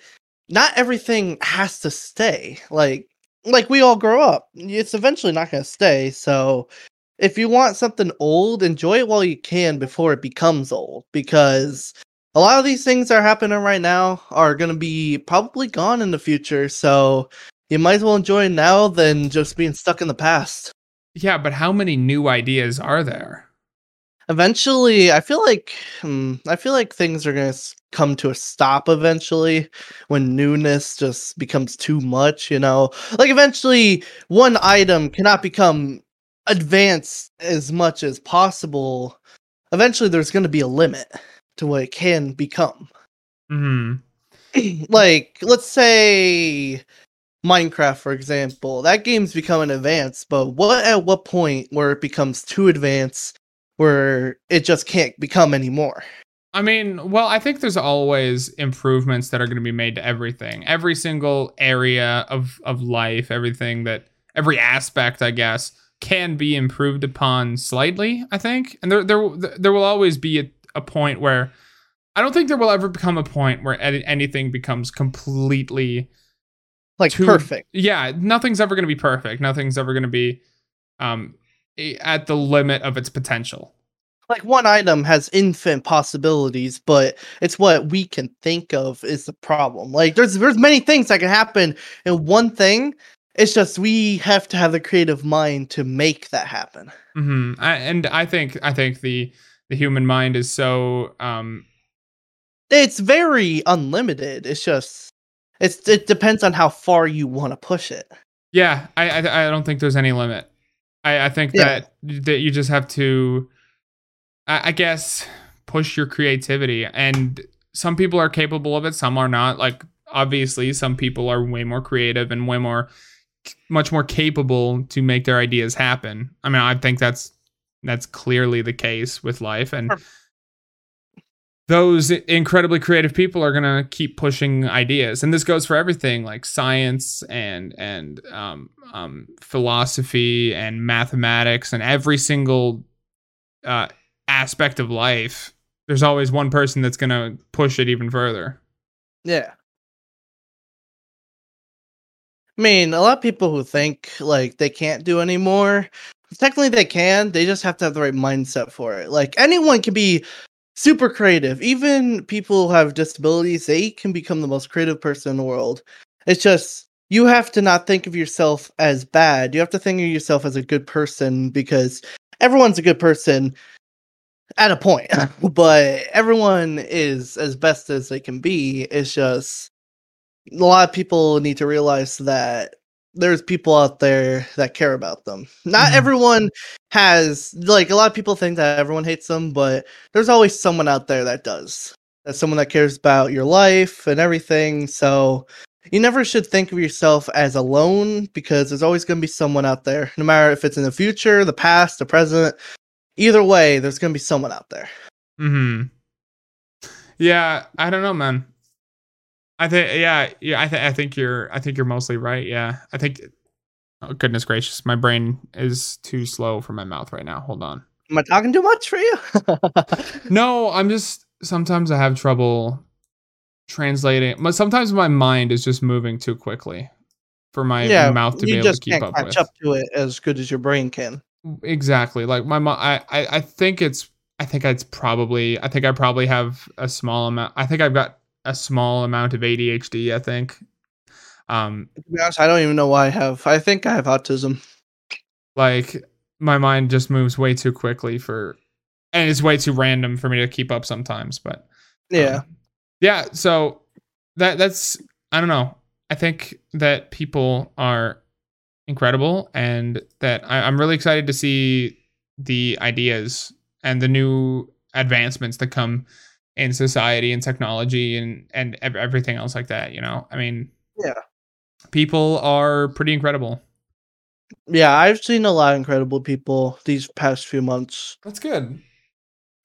not everything has to stay. Like like we all grow up. It's eventually not going to stay. So if you want something old, enjoy it while you can before it becomes old because a lot of these things that are happening right now are going to be probably gone in the future. So you might as well enjoy now than just being stuck in the past. Yeah, but how many new ideas are there? Eventually, I feel like hmm, I feel like things are going to come to a stop eventually when newness just becomes too much, you know. Like eventually one item cannot become advanced as much as possible. Eventually there's going to be a limit to what it can become. Hmm. like let's say Minecraft, for example, that game's becoming advanced, but what at what point where it becomes too advanced where it just can't become anymore? I mean, well, I think there's always improvements that are going to be made to everything. Every single area of of life, everything that every aspect, I guess, can be improved upon slightly, I think. And there there there will always be a, a point where I don't think there will ever become a point where anything becomes completely like too, perfect. Yeah, nothing's ever going to be perfect. Nothing's ever going to be um at the limit of its potential. Like one item has infinite possibilities, but it's what we can think of is the problem. Like there's there's many things that can happen in one thing. It's just we have to have the creative mind to make that happen. Mm-hmm. I, and I think I think the the human mind is so um it's very unlimited. It's just it's it depends on how far you want to push it. Yeah, I, I, I don't think there's any limit. I I think yeah. that that you just have to, I, I guess, push your creativity. And some people are capable of it, some are not. Like obviously, some people are way more creative and way more, much more capable to make their ideas happen. I mean, I think that's that's clearly the case with life and. Those incredibly creative people are going to keep pushing ideas. And this goes for everything like science and and um, um, philosophy and mathematics and every single uh, aspect of life. There's always one person that's going to push it even further. Yeah. I mean a lot of people who think like they can't do anymore technically they can they just have to have the right mindset for it. Like anyone can be super creative. Even people who have disabilities, they can become the most creative person in the world. It's just you have to not think of yourself as bad. You have to think of yourself as a good person because everyone's a good person at a point, but everyone is as best as they can be. It's just a lot of people need to realize that there's people out there that care about them. Not mm. everyone has like a lot of people think that everyone hates them, but there's always someone out there that does. That's someone that cares about your life and everything. So you never should think of yourself as alone because there's always going to be someone out there. No matter if it's in the future, the past, the present, either way, there's going to be someone out there. Mhm. Yeah, I don't know, man. I think yeah, yeah. I think I think you're I think you're mostly right. Yeah, I think. Oh goodness gracious, my brain is too slow for my mouth right now. Hold on. Am I talking too much for you? no, I'm just sometimes I have trouble translating. But sometimes my mind is just moving too quickly for my yeah, mouth to be able to keep up catch with. up to it as good as your brain can. Exactly. Like my I, I I think it's I think it's probably I think I probably have a small amount. I think I've got a small amount of ADHD. I think. Um, to be honest, I don't even know why I have. I think I have autism. Like my mind just moves way too quickly for, and it's way too random for me to keep up sometimes. But yeah, um, yeah. So that that's I don't know. I think that people are incredible, and that I, I'm really excited to see the ideas and the new advancements that come in society and technology and and everything else like that you know? I mean yeah. people are pretty incredible. Yeah i've seen a lot of incredible people these past few months. That's good.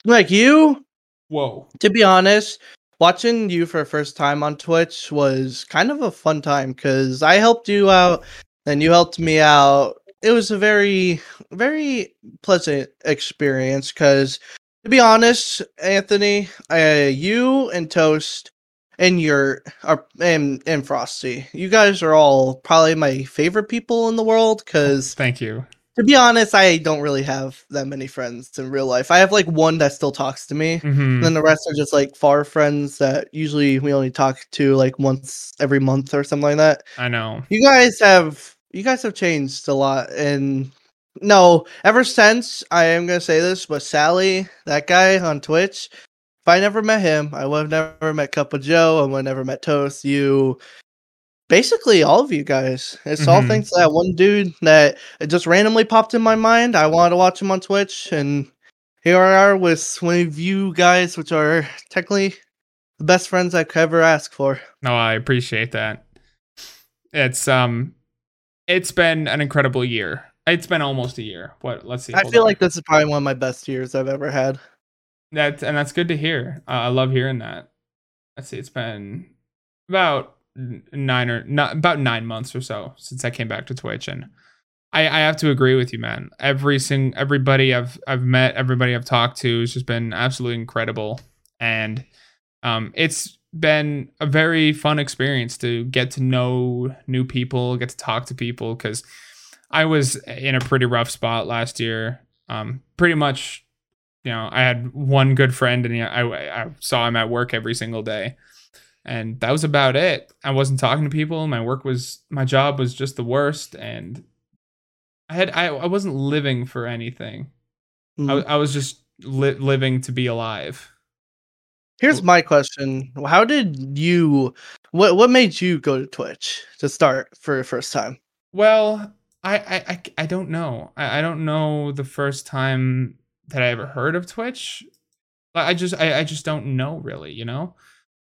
Like you? Whoa. To be honest watching you for the first time on twitch was kind of a fun time because i helped you out and you helped me out. It was a very very pleasant experience because to be honest, Anthony, uh, you and Toast and your are and and Frosty. You guys are all probably my favorite people in the world because Thank you. to be honest, I don't really have that many friends in real life. I have like one that still talks to me. Mhm. And then the rest are just like far friends that usually we only talk to like once every month or something like that. I know. You guys have you guys have changed a lot and no, ever since I am gonna say this, but Sally, that guy on Twitch, if I never met him, I would have never met Cup of Joe, I would have never met Toast, you basically all of you guys. It's all Mhm. thanks to that one dude that it just randomly popped in my mind. I wanted to watch him on Twitch and here I are with one of you guys, which are technically the best friends I could ever ask for. No, I appreciate that. It's um it's been an incredible year. It's been almost a year. What? Let's see. I feel on. like this is probably one of my best years I've ever had. That and that's good to hear. Uh, I love hearing that. Let's see. It's been about nine or not about nine months or so since I came back to Twitch, and I, I have to agree with you, man. Every sing everybody I've I've met, everybody I've talked to has just been absolutely incredible, and um, it's been a very fun experience to get to know new people, get to talk to people, because I was in a pretty rough spot last year. Um, pretty much you know, I had one good friend and I, I saw him at work every single day. And that was about it. I wasn't talking to people. My work was, my job was just the worst. And I had, I, I wasn't living for anything. I, Mhm. I was just li- living to be alive. Here's my question: How did you? What what made you go to Twitch to start for the first time? Well, I, I, I, I don't know. I, I don't know the first time that I ever heard of Twitch. I just, I, I just don't know really, you know?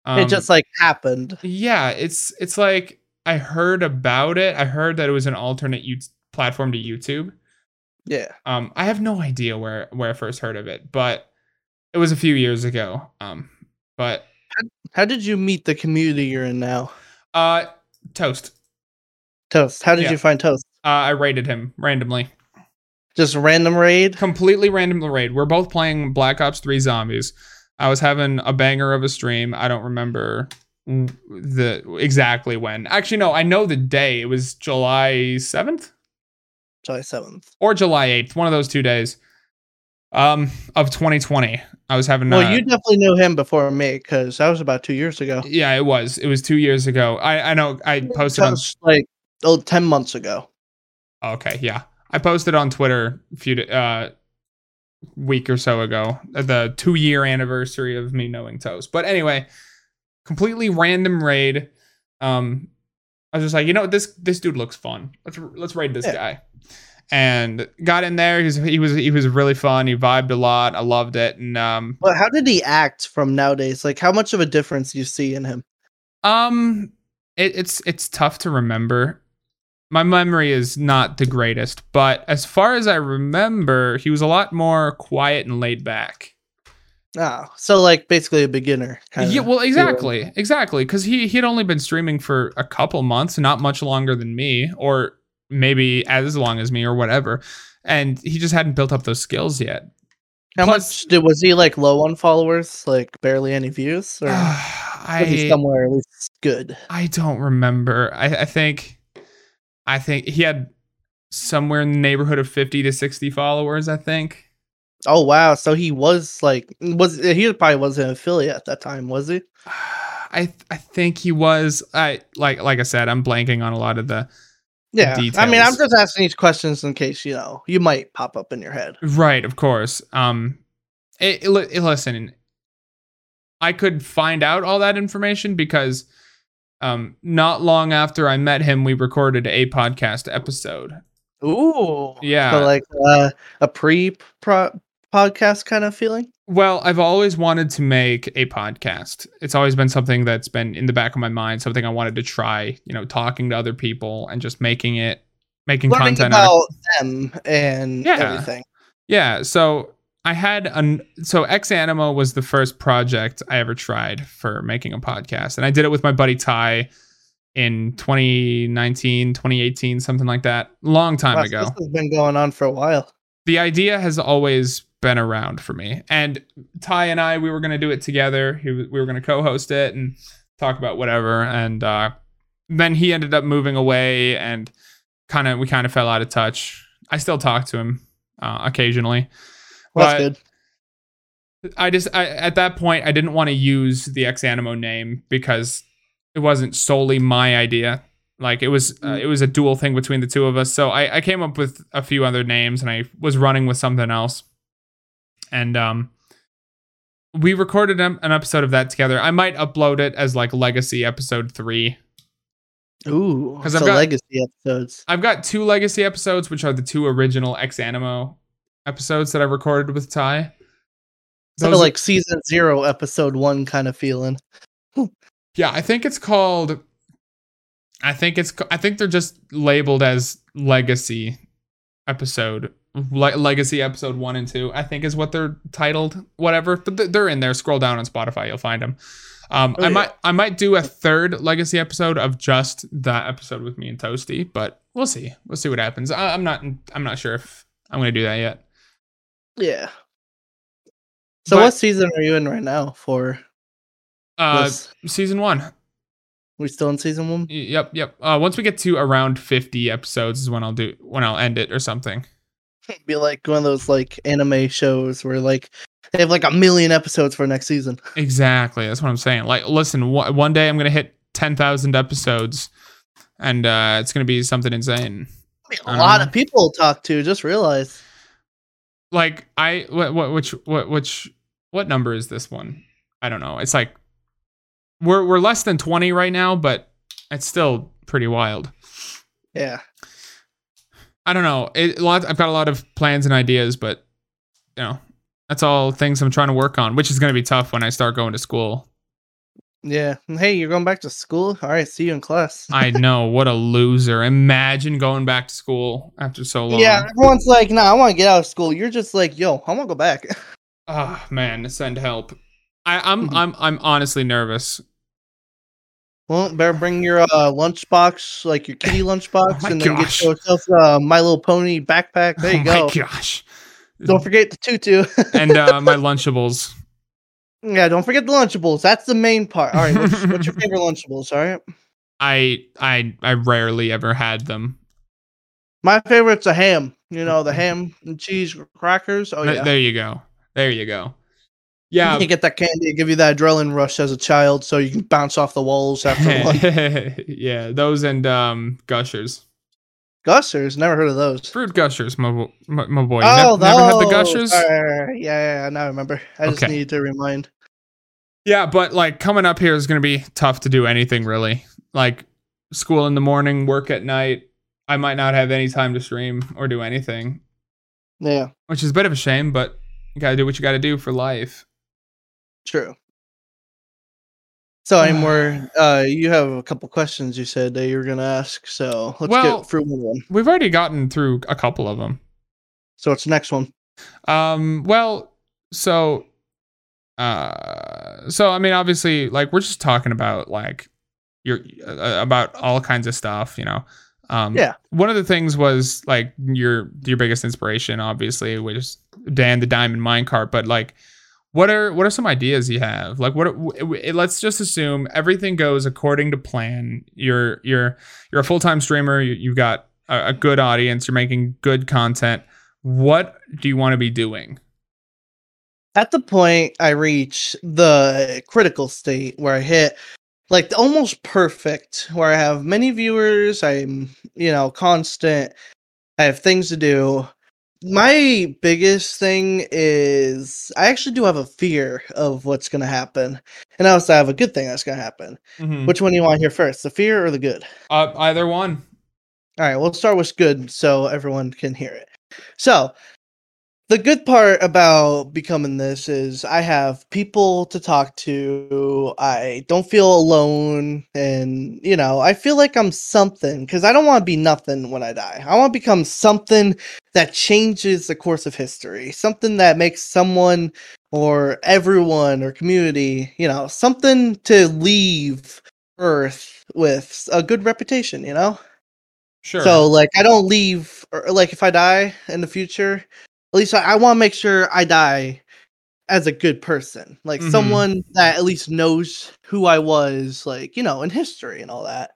it just like happened. yeah it's it's like i heard about it i heard that it was an alternate U- platform to youtube Yeah. um i have no idea where where i first heard of it but it was a few years ago um but How did you meet the community you're in now? uh toast Toast. How did Yeah. you find Toast? Uh i raided him randomly Just random raid. completely random raid we're both playing black ops 3 zombies i was having a banger of a stream i don't remember the exactly when actually no i know the day it was july 7th July seventh. or July 8th, one of those two days um of 2020. I was having Well, uh, you definitely knew him before me because that was about two years ago. yeah, it was. It was 2 years ago. I I know I posted on like oh, 10 months ago. Okay, yeah. I posted on Twitter a few uh week or so ago uh, the 2 year anniversary of me knowing Toast. But anyway, completely random raid. Um I was just like, you know, this this dude looks fun. Let's let's raid this Yeah. guy. And got in there. He was he was he was really fun. He vibed a lot. I loved it. And um But how did he act from nowadays? Like, how much of a difference do you see in him? Um, it, it's it's tough to remember. My memory is not the greatest, but as far as I remember, he was a lot more quiet and laid back. Oh, so like basically a beginner. Yeah, well, exactly, exactly, because he he had only been streaming for a couple months, not much longer than me, or maybe as long as me, or whatever. And he just hadn't built up those skills yet. How Plus- much did was he like low on followers? Like barely any views, or was he somewhere at least good? I don't remember. I, I think I think he had somewhere in the neighborhood of 50 to 60 followers, I think. Oh wow! So he was like was he probably wasn't an affiliate at that time, was he? I I think he was I like like I said, I'm blanking on a lot of the Yeah. I mean, I'm just asking these questions in case you know you might pop up in your head. right, of course. Um it, it, it- listen, I could find out all that information because um not long after I met him, we recorded a podcast episode. Ooh. Yeah. So like uh, a pre podcast kind of feeling. Well, I've always wanted to make a podcast. It's always been something that's been in the back of my mind, something I wanted to try, you know, talking to other people and just making it making Learning content out of- about them and Yeah. everything. Yeah, so I had an so X Animo was the first project I ever tried for making a podcast. And I did it with my buddy Ty in 2019, 2018, something like that. Long time Wow, ago. This has been going on for a while. the idea has always been around for me. And Ty and I, we were going to do it together. He, we were going to co-host it, and talk about whatever. And uh, then he ended up moving away, and kind of we kind of fell out of touch. I still talk to him uh, occasionally. But- that's good. I just I, at that point I didn't want to use the Xanimo name because it wasn't solely my idea. Like it was uh, it was a dual thing between the two of us. So I, I came up with a few other names and I was running with something else. And um we recorded an episode of that together. I might upload it as like legacy episode 3. Ooh, because I've got- legacy episodes. I've got two legacy episodes which are the two original Xanimo episodes that I recorded with Ty. So Those- like season zero, episode one kind of feeling. Yeah, I think it's called. I think it's. I think they're just labeled as legacy episode, Le- legacy episode one and two. I think is what they're titled. Whatever, but th- they're in there. Scroll down on Spotify, you'll find them. Um, Oh, I yeah. might. I might do a third legacy episode of just that episode with me and Toasty, but we'll see. We'll see what happens. I, I'm not. I'm not sure if I'm gonna do that yet. Yeah. So But- what season are you in right now? For Uh, this? season one. we're still in season one? Yep, yep. Uh, once we get to around 50 episodes is when I'll do when I'll end it or something. Be like one of those like anime shows where like they have like a million episodes for next season. Exactly. That's what I'm saying. Like, listen, wh- one day I'm gonna hit 10,000 episodes, and uh, it's gonna be something insane. A lot know. of people talk to. Just realize. Like, I what what which what which what number is this one? I don't know. It's like we're we're less than 20 right now, but it's still pretty wild. Yeah. I don't know. It, a lot. I've got a lot of plans and ideas, but you know, that's all things I'm trying to work on, which is gonna be tough when I start going to school. Yeah. Hey, you're going back to school? All right, see you in class. I know what a loser. Imagine going back to school after so long. Yeah, everyone's like, nah, I want to get out of school. You're just like, yo, I want to go back. Oh man, send help. I, I'm Mhm. I'm I'm honestly nervous. Well, better bring your uh, lunchbox, like your kitty lunchbox, Oh and then gosh. get yourself a My Little Pony backpack. There you oh go. my gosh. Don't forget the tutu. and uh, my Lunchables. Yeah, don't forget the Lunchables. That's the main part. All right, what's, what's your favorite Lunchables? All right, I I I rarely ever had them. my favorite's a ham. You know, the ham and cheese crackers. Oh yeah, There you go. There you go. Yeah. you get that candy, give you that adrenaline rush as a child, so you can bounce off the walls after lunch. yeah, those and um gushers. Gushers, never heard of those. Fruit gushers, my, bo- my, my boy. Oh, nev- never had the gushers? All right, all right, Yeah, yeah, yeah, now I remember. I just Okay. needed to remind. Yeah, but like coming up here is going to be tough to do anything really. Like school in the morning, work at night. I might not have any time to stream or do anything, Yeah, which is a bit of a shame, but you got to do what you got to do for life. true. So, any more? Uh, you have a couple questions you said that you were gonna ask. So let's Well- get through one. We've already gotten through a couple of them. So what's the next one? Um, well, so, uh, so I mean, obviously, like we're just talking about like your uh, about all kinds of stuff, you know. Um, Yeah. One of the things was like your your biggest inspiration, obviously, was Dan the Diamond Minecart. But like, what are what are some ideas you have? Like, what? Are, let's just assume everything goes according to plan. You're you're you're a full time streamer. You, you've got a, a good audience. You're making good content. What do you want to be doing? At the point I reach the critical state where I hit like almost perfect, where I have many viewers, I'm you know constant, I have things to do. My biggest thing is I actually do have a fear of what's gonna happen, and I also have a good thing that's gonna happen. Which one do you want to hear first, the fear or the good? Uh, either one. All right, we'll start with good so everyone can hear it. So, the good part about becoming this is I have people to talk to. I don't feel alone. And, you know, I feel like I'm something because I don't want to be nothing when I die. I want to become something that changes the course of history, something that makes someone or everyone or community, you know, something to leave Earth with a good reputation, you know? Sure. So like I don't leave or like if I die in the future, at least I, I want to make sure I die as a good person, like Mhm. someone that at least knows who I was, like you know, in history and all that.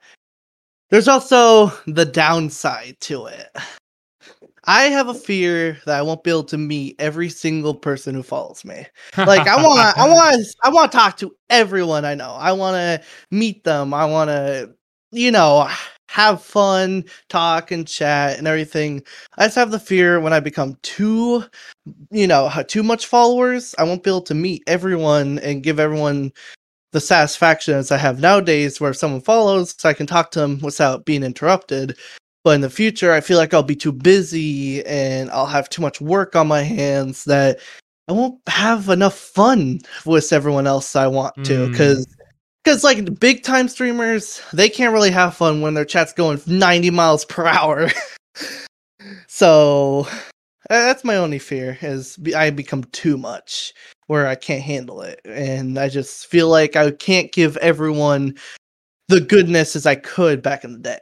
There's also the downside to it. I have a fear that I won't be able to meet every single person who follows me. Like I want, I want, I want to talk to everyone I know. I want to meet them. I want to, you know, have fun, talk and chat and everything. I just have the fear when I become too, you know, too much followers, I won't be able to meet everyone and give everyone the satisfaction as I have nowadays, where if someone follows, I can talk to them without being interrupted. But in the future, I feel like I'll be too busy and I'll have too much work on my hands that I won't have enough fun with everyone else I want to Mm. Because like big time streamers they can't really have fun when their chat's going 90 miles per hour. So that's my only fear is i become too much where i can't handle it. And i just feel like i can't give everyone the goodness as i could back in the day.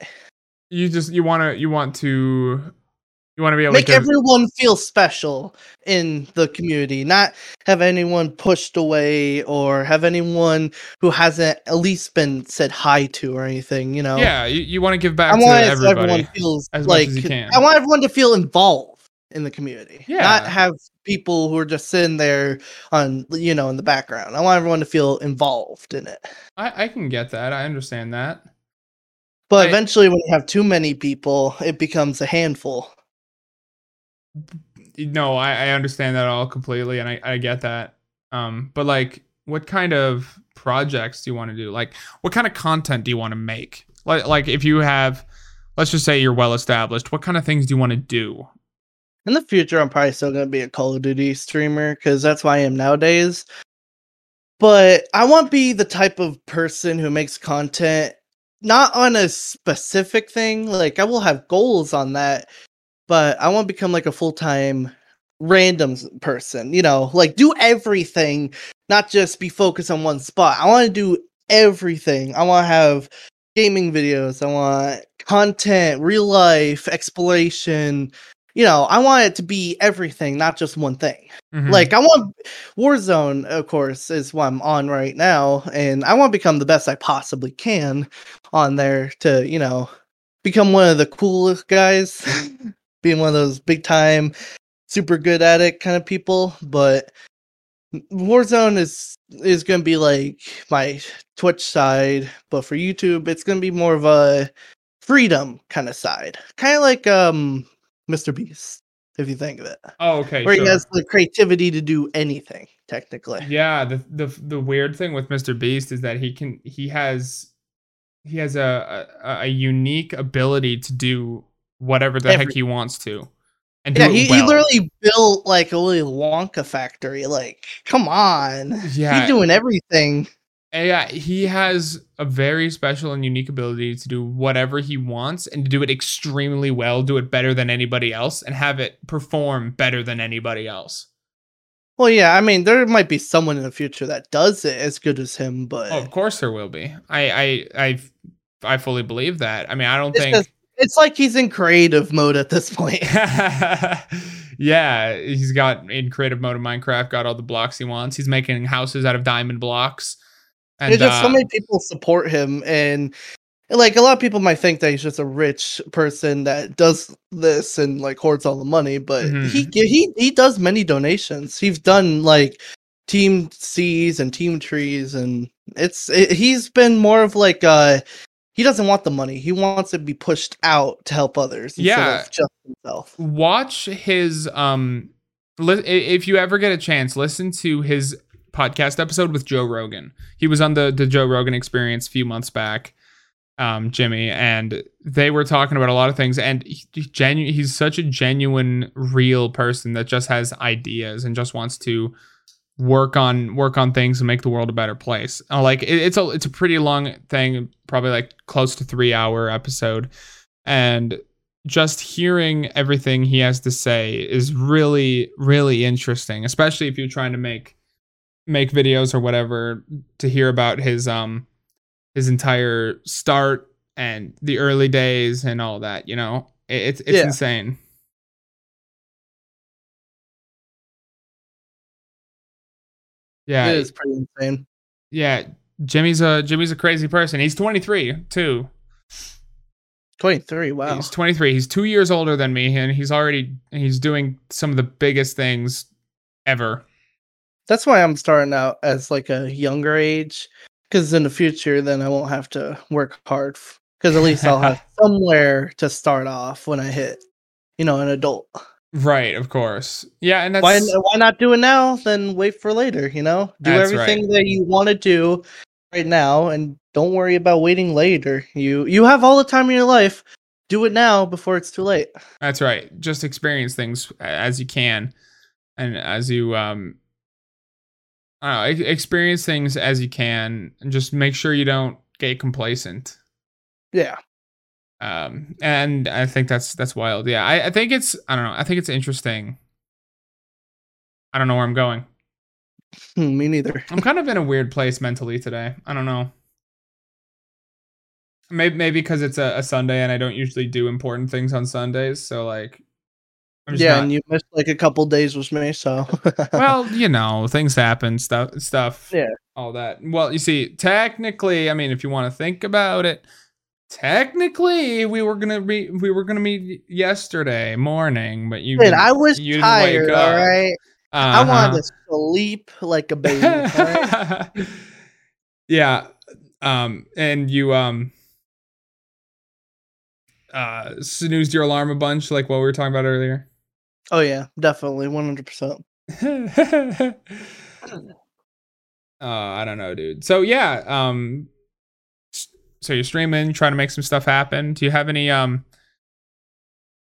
You just you want to you want to you want to be able make to make everyone feel special in the community not have anyone pushed away or have anyone who hasn't at least been said hi to or anything you know? Yeah you, you want to give back i to want it so everybody everyone feels as much like as you can. i want everyone to feel involved in the community Yeah. not have people who are just sitting there on you know in the background. I want everyone to feel involved in it. I, I can get that i understand that. But I- eventually when you have too many people it becomes a handful no I, I understand that all completely and I, I get that. Um but like what kind of projects do you want to do? Like what kind of content do you want to make? Like like if you have let's just say you're well established what kind of things do you want to do? In the future i'm probably still going to be a call of duty streamer because that's why i am nowadays. But i want to be the type of person who makes content not on a specific thing like i will have goals on that but i want to become like a full-time random person you know like do everything not just be focused on one spot i want to do everything i want to have gaming videos i want content real life exploration you know, I want it to be everything, not just one thing. Mhm. Like I want Warzone, of course, is what I'm on right now, and I want to become the best I possibly can on there to, you know, become one of the coolest guys, being one of those big time, super good at it kind of people. But Warzone is is gonna be like my Twitch side, but for YouTube, it's gonna be more of a freedom kind of side, kind of like um Mr. Beast, if you think of it, oh okay where sure. he has the creativity to do anything technically. Yeah, the the the weird thing with Mr. Beast is that he can he has he has a a, a unique ability to do whatever the heck he wants to, and Yeah, he, he literally built like a Willy Wonka factory. Like, come on, Yeah. he's doing everything. Yeah, he has a very special and unique ability to do whatever he wants and to do it extremely well, do it better than anybody else, and have it perform better than anybody else. Well, yeah, I mean, there might be someone in the future that does it as good as him, but Oh, of course there will be. I I I I fully believe that. I mean, I don't It's think it's like he's in creative mode at this point. yeah, he's got in creative mode of Minecraft, got all the blocks he wants. He's making houses out of diamond blocks. And just so uh, many people support him, and like a lot of people might think that he's just a rich person that does this and like hoards all the money, but Mhm. he he he does many donations. He's done like team Seas and team trees, and it's it, he's been more of like uh he doesn't want the money. He wants to be pushed out to help others instead Yeah. of just himself. watch his um li- if you ever get a chance listen to his podcast episode with joe rogan he was on the the joe rogan experience a few months back um jimmy and they were talking about a lot of things and he, he genu- he's such a genuine real person that just has ideas and just wants to work on work on things and make the world a better place. Uh, like it, it's a it's a pretty long thing probably like close to three hour episode. And just hearing everything he has to say is really really interesting especially if you're trying to make make videos or whatever to hear about his um his entire start and the early days and all that you know? It- it's it's Yeah. insane Yeah, it is pretty insane. yeah. Jimmy's a Jimmy's a crazy person. He's 23 too. 23. Wow. He's 23. He's two years older than me, and he's already he's doing some of the biggest things ever. That's why I'm starting out as like a younger age, because in the future, then I won't have to work hard. Because at least I'll have somewhere to start off when I hit, you know, an adult. Right, of course. Yeah, and that's Why why not do it now? Then wait for later. You know, do That's everything that you want to do right now, and don't worry about waiting later. You you have all the time in your life. Do it now before it's too late. That's right. Just experience things as you can, and as you um, I don't know, experience things as you can, and just make sure you don't get complacent. Yeah. Um, and I think that's that's wild. Yeah, I, I think it's I don't know. I think it's interesting. I don't know where I'm going. Me neither. I'm kind of in a weird place mentally today. I don't know. Maybe maybe because it's a, a Sunday and I don't usually do important things on Sundays. So like, Yeah, not- and you missed like a couple days with me, so well, you know, things happen, stuff, stuff, Yeah. all that. Well, you see, technically, I mean, if you want to think about it, technically, we were gonna be, we were gonna meet yesterday morning, but you, Dude, I was you tired. All right? right, I wanted Uh-huh. to sleep like a baby. all right? yeah, um, and you um, uh, snoozed your alarm a bunch, like what we were talking about earlier. Oh yeah, definitely, one hundred percent. uh, I don't know, dude. So yeah, um, so you're streaming, trying to make some stuff happen. Do you have any um,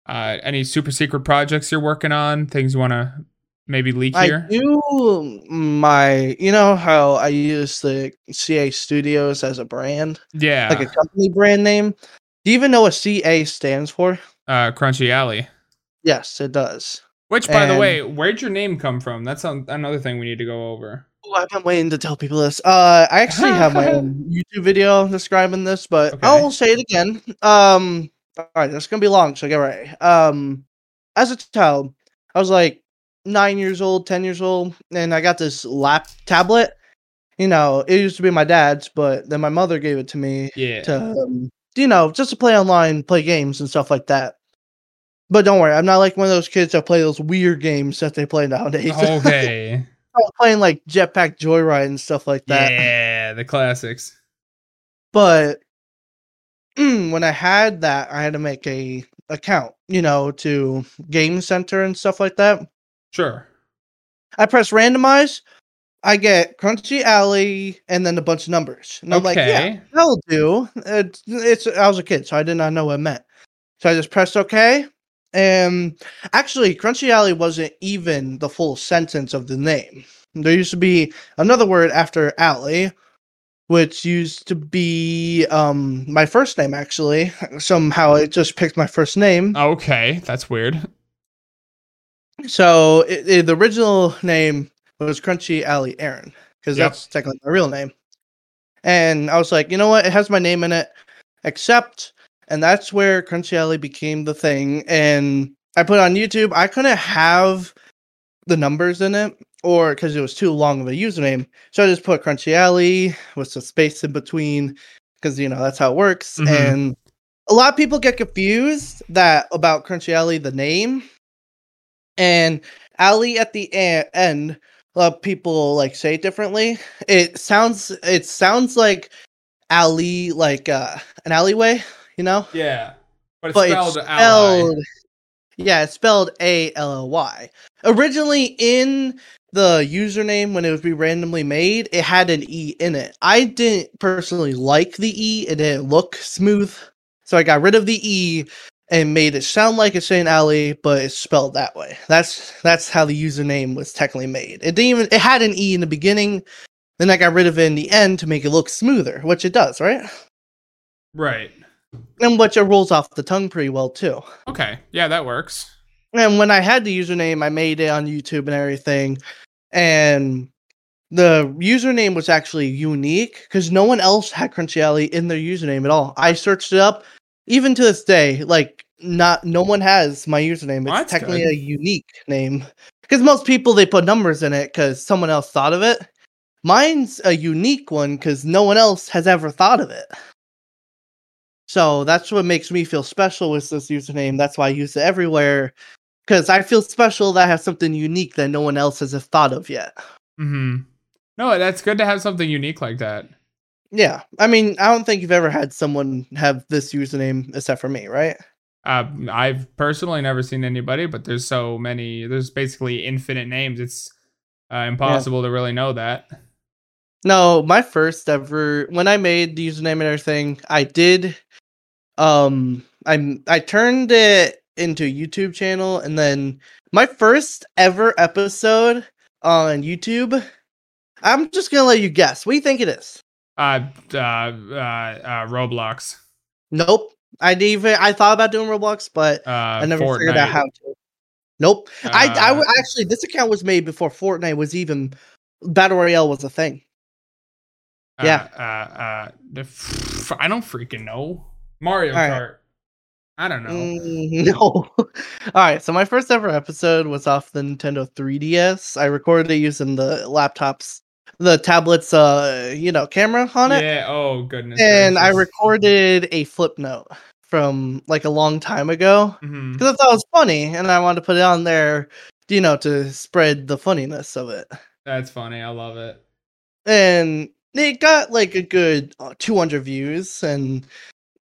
uh, any super secret projects you're working on? Things you want to maybe leak I here? do my, you know how I use the CA Studios as a brand, Yeah, like a company brand name. Do you even know what CA stands for? uh, Crunchy Alley. Yes, it does. Which, by the way, where'd your name come from? That's another thing we need to go over. Oh, I've been waiting to tell people this. Uh, I actually have my own YouTube video describing this, but Okay. I'll say it again. Um, all right, that's gonna be long, so get ready. Um, as a child, I was like nine years old, ten years old, and I got this lap tablet. You know, it used to be my dad's, but then my mother gave it to me Yeah. to, um, you know, just to play online, play games and stuff like that. But don't worry, I'm not like one of those kids that play those weird games that they play nowadays. okay. I was playing like Jetpack Joyride and stuff like that. yeah, the classics. But mm, when I had that, I had to make a account, you know, to Game Center and stuff like that. Sure. I press randomize, I get Crunchy Alley and then a bunch of numbers. And I'm like, yeah, Okay. that'll do. It's, it's I was a kid, so I did not know what it meant. So I just pressed OK. And actually, Crunchy Alley wasn't even the full sentence of the name. There used to be another word after Alley, which used to be um my first name actually. Somehow it just picked my first name. Okay, that's weird. So it, it- the original name was Crunchy Alley Aaron because Yep. that's technically my real name. And I was like, you know what? It has my name in it, except, and that's where Crunchy Alley became the thing. And I put it on YouTube. I couldn't have the numbers in it, or because it was too long of a username. So I just put Crunchy Alley with some space in between, because you know that's how it works. Mhm. And a lot of people get confused that about Crunchy Alley, the name, and Alley at the e- end. A lot of people like say it differently. It sounds it sounds like alley, like uh, an alleyway, you know, Yeah. But it's but spelled, it's spelled yeah, it's spelled A L L Y. Originally in the username when it would be randomly made, it had an E in it. I didn't personally like the E, it didn't look smooth. So I got rid of the E and made it sound like it's saying alley, but it's spelled that way. That's that's how the username was technically made. It didn't even it had an E in the beginning, then I got rid of it in the end to make it look smoother, which it does, right? Right. And which it rolls off the tongue pretty well too. Okay. Yeah, that works. And when I had the username, I made it on YouTube and everything. And the username was actually unique because no one else had Crunchy Alley in their username at all. I searched it up. Even to this day, like not no one has my username. It's Well, technically good. a unique name. Because most people they put numbers in it because someone else thought of it. mine's a unique one because no one else has ever thought of it. So that's what makes me feel special with this username. That's why I use it everywhere because I feel special that I have something unique that no one else has thought of yet. hmm No, that's good to have something unique like that. Yeah, I mean, I don't think you've ever had someone have this username except for me, right? Uh, I've personally never seen anybody, but there's so many. There's basically infinite names. It's uh, impossible to really know that. No, my first ever when I made the username and everything, I did um i'm I turned it into a YouTube channel and then my first ever episode on YouTube I'm just going to let you guess. What do you think it is? Uh, uh, uh, uh Roblox. Nope. I didn't even I thought about doing Roblox, but Uh, I never Fortnite. figured out how to. Nope. I I Uh, actually this account was made before Fortnite was even Battle Royale was a thing. yeah. Uh, uh, uh, the f- I don't freaking know. Mario All right. Kart. I don't know. Mm, no. All right. So my first ever episode was off the Nintendo 3DS. I recorded it using the laptops, the tablets, uh, you know, camera on it, Yeah. Oh goodness. and I recorded a Flipnote from like a long time ago because I thought it was funny, and I wanted to put it on there, you know, to spread the funniness of it. That's funny. I love it. and it got like a good uh, 200 views and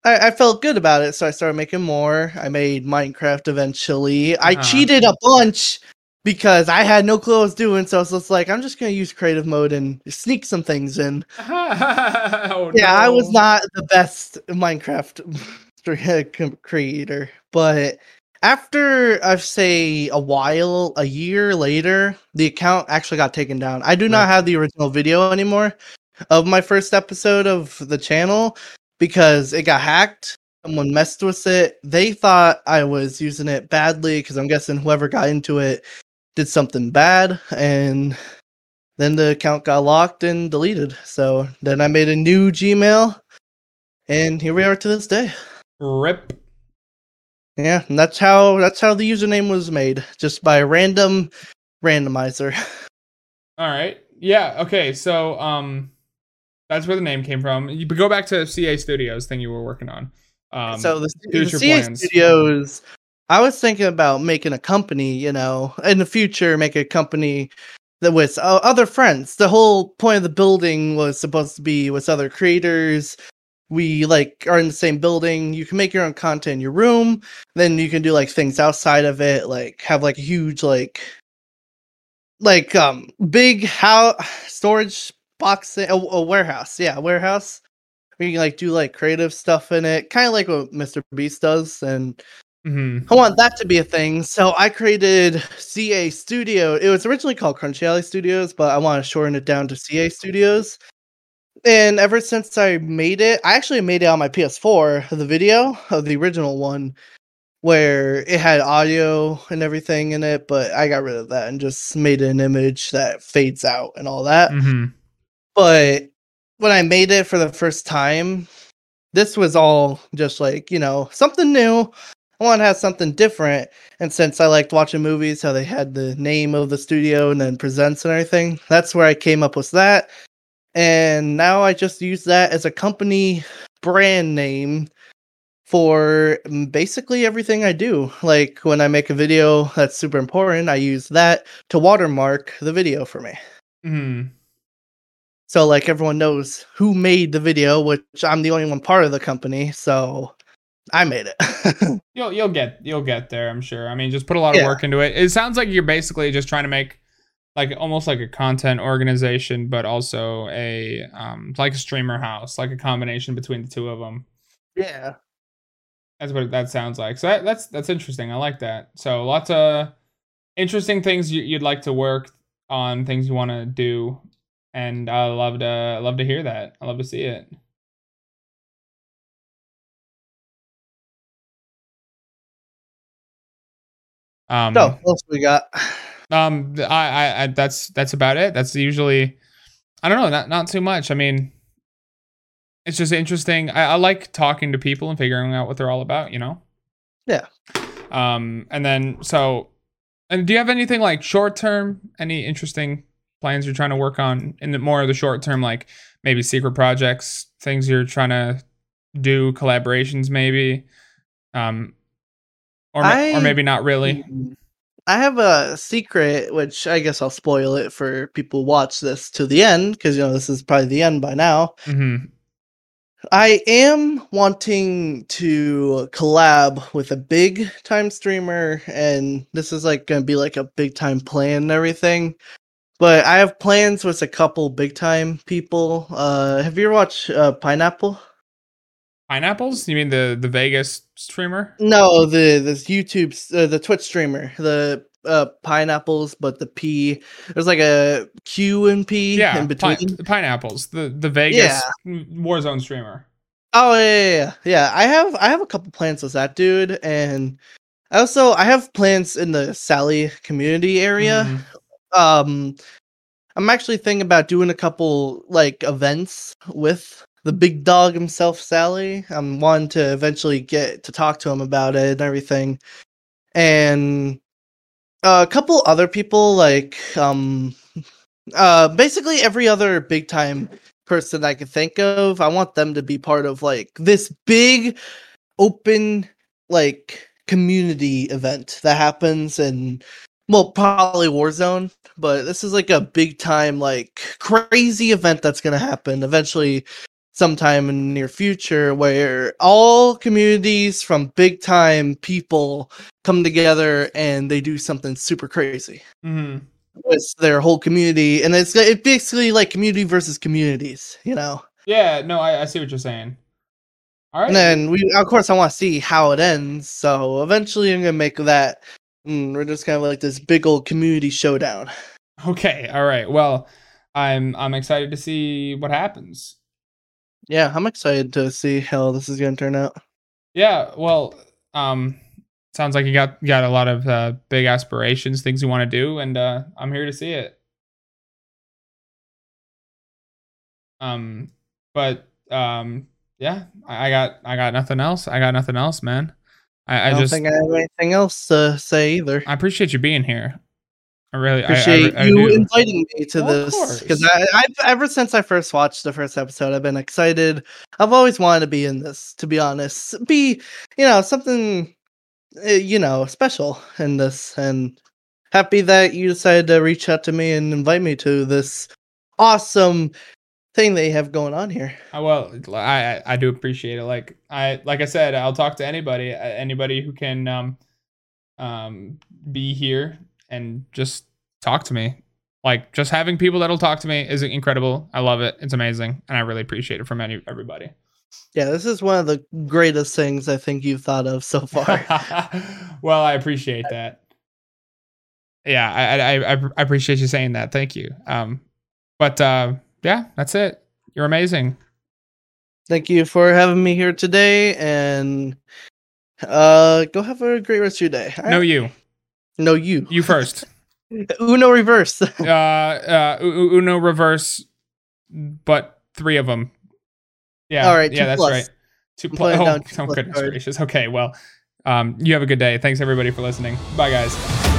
I, I felt good about it so i started making more. I made minecraft eventually. I Uh-huh. cheated a bunch because i had no clue what I was doing so i was just like i'm just gonna use creative mode and sneak some things in. Oh, yeah i was not the best minecraft creator but after i say a while a year later the account actually got taken down. I do Right. not have the original video anymore of my first episode of the channel because it got hacked someone messed with it they thought i was using it badly because i'm guessing whoever got into it did something bad and then the account got locked and deleted so then i made a new gmail and here we are to this day Rip. yeah and that's how that's how the username was made just by a random randomizer All right. Yeah. Okay. So, um, that's where the name came from. You go back to CA Studios thing you were working on. Um, so the, the CA plans. Studios, I was thinking about making a company, you know, in the future, make a company that with uh, other friends. The whole point of the building was supposed to be with other creators. We like are in the same building. You can make your own content in your room. Then you can do like things outside of it, like have like a huge like like um big how storage box a, a warehouse yeah warehouse where you can like do like creative stuff in it kind of like what mr beast does and mhm. i want that to be a thing so i created ca studio it was originally called crunchy alley studios but i want to shorten it down to ca studios and ever since i made it i actually made it on my ps4 the video of the original one where it had audio and everything in it but i got rid of that and just made an image that fades out and all that Mhm. But when I made it for the first time, this was all just like, you know, something new. I want to have something different. And since I liked watching movies, how they had the name of the studio and then presents and everything, that's where I came up with that. And now I just use that as a company brand name for mm, basically everything I do. Like when I make a video that's super important, I use that to watermark the video for me. Mhm. So like everyone knows who made the video, which I'm the only one part of the company, so I made it. You'll you'll get you'll get there. I'm sure. I mean, just put a lot of Yeah. work into it. It sounds like you're basically just trying to make like almost like a content organization, but also a um like a streamer house, like a combination between the two of them. yeah. That's what that sounds like. So that, that's that's interesting. I like that. So lots of interesting things you, you'd like to work on, things you want to do, and I love to love to hear that. I love to see it. Um, So what else we got? um, I, I, I, that's that's about it. That's usually, I don't know, not not too much. I mean, it's just interesting. I, I like talking to people and figuring out what they're all about. You know. Yeah. Um, and then so, and do you have anything like short term? Any interesting plans you're trying to work on in the more of the short term, like maybe secret projects, things you're trying to do, collaborations, maybe, um, or ma- or maybe not really. I have a secret, which I guess I'll spoil it for people who watch this to the end, because you know this is probably the end by now. hmm I am wanting to collab with a big time streamer, and this is like gonna be like a big time plan and everything. But I have plans with a couple big time people. Uh, have you ever watched uh, Pineapple? Pineapples? You mean the the Vegas streamer? No, the this YouTube, uh, the Twitch streamer, the uh pineapples, but the P there's like a Q and P Yeah, in between. pineapples. The the Vegas Warzone streamer. Oh yeah, yeah, yeah, yeah. I have I have a couple plans with that dude, and I also I have plans in the Sally community area. Mhm. Um, I'm actually thinking about doing a couple like events with the big dog himself, Sally. I'm wanting to eventually get to talk to him about it and everything, and a couple other people like um, uh, basically every other big time person I can think of. I want them to be part of like this big open like community event that happens in well probably Warzone, but this is like a big time like crazy event that's gonna happen eventually sometime in the near future where all communities from big time people come together and they do something super crazy Mhm. with their whole community and it's it's basically like community versus communities you know Yeah, no, I, I see what you're saying. All right. and then we of course i want to see how it ends so eventually i'm gonna make that mm, we're just kind of like this big old community showdown okay. All right. Well, I'm I'm excited to see what happens. yeah i'm excited to see how this is gonna turn out Yeah. Well, um, sounds like you got you got a lot of uh, big aspirations, things you want to do, and uh, I'm here to see it. Um, but um, yeah, I, I got I got nothing else. I got nothing else, man. I, i, I, don't just think i have anything else to say either I appreciate you being here. I really I- I, appreciate I, you inviting me to Well, this because. I, I've ever since I first watched the first episode, I've been excited. I've always wanted to be in this, to be honest. Be you know something, uh, you know, special in this, and happy that you decided to reach out to me and invite me to this awesome thing you have going on here. Well, I I- do appreciate it. Like I like I said, I'll talk to anybody, anybody who can um um be here and just talk to me. Like just having people that'll talk to me is incredible. I love it. It's amazing, and I really appreciate it from any everybody. Yeah, this is one of the greatest things I think you've thought of so far. well, I appreciate that. Yeah, I, I I I appreciate you saying that. Thank you. Um, but uh, yeah, that's it. You're amazing. Thank you for having me here today, and uh, go have a great rest of your day. all No, right? you. no, you. You first. Uno reverse. uh, uh, Uno reverse, but three of them. Yeah. All right, Yeah, two that's plus. right. 2 I'm plus. Oh, down two oh plus goodness card. gracious. Okay, well, um, you have a good day. Thanks everybody for listening. Bye, guys.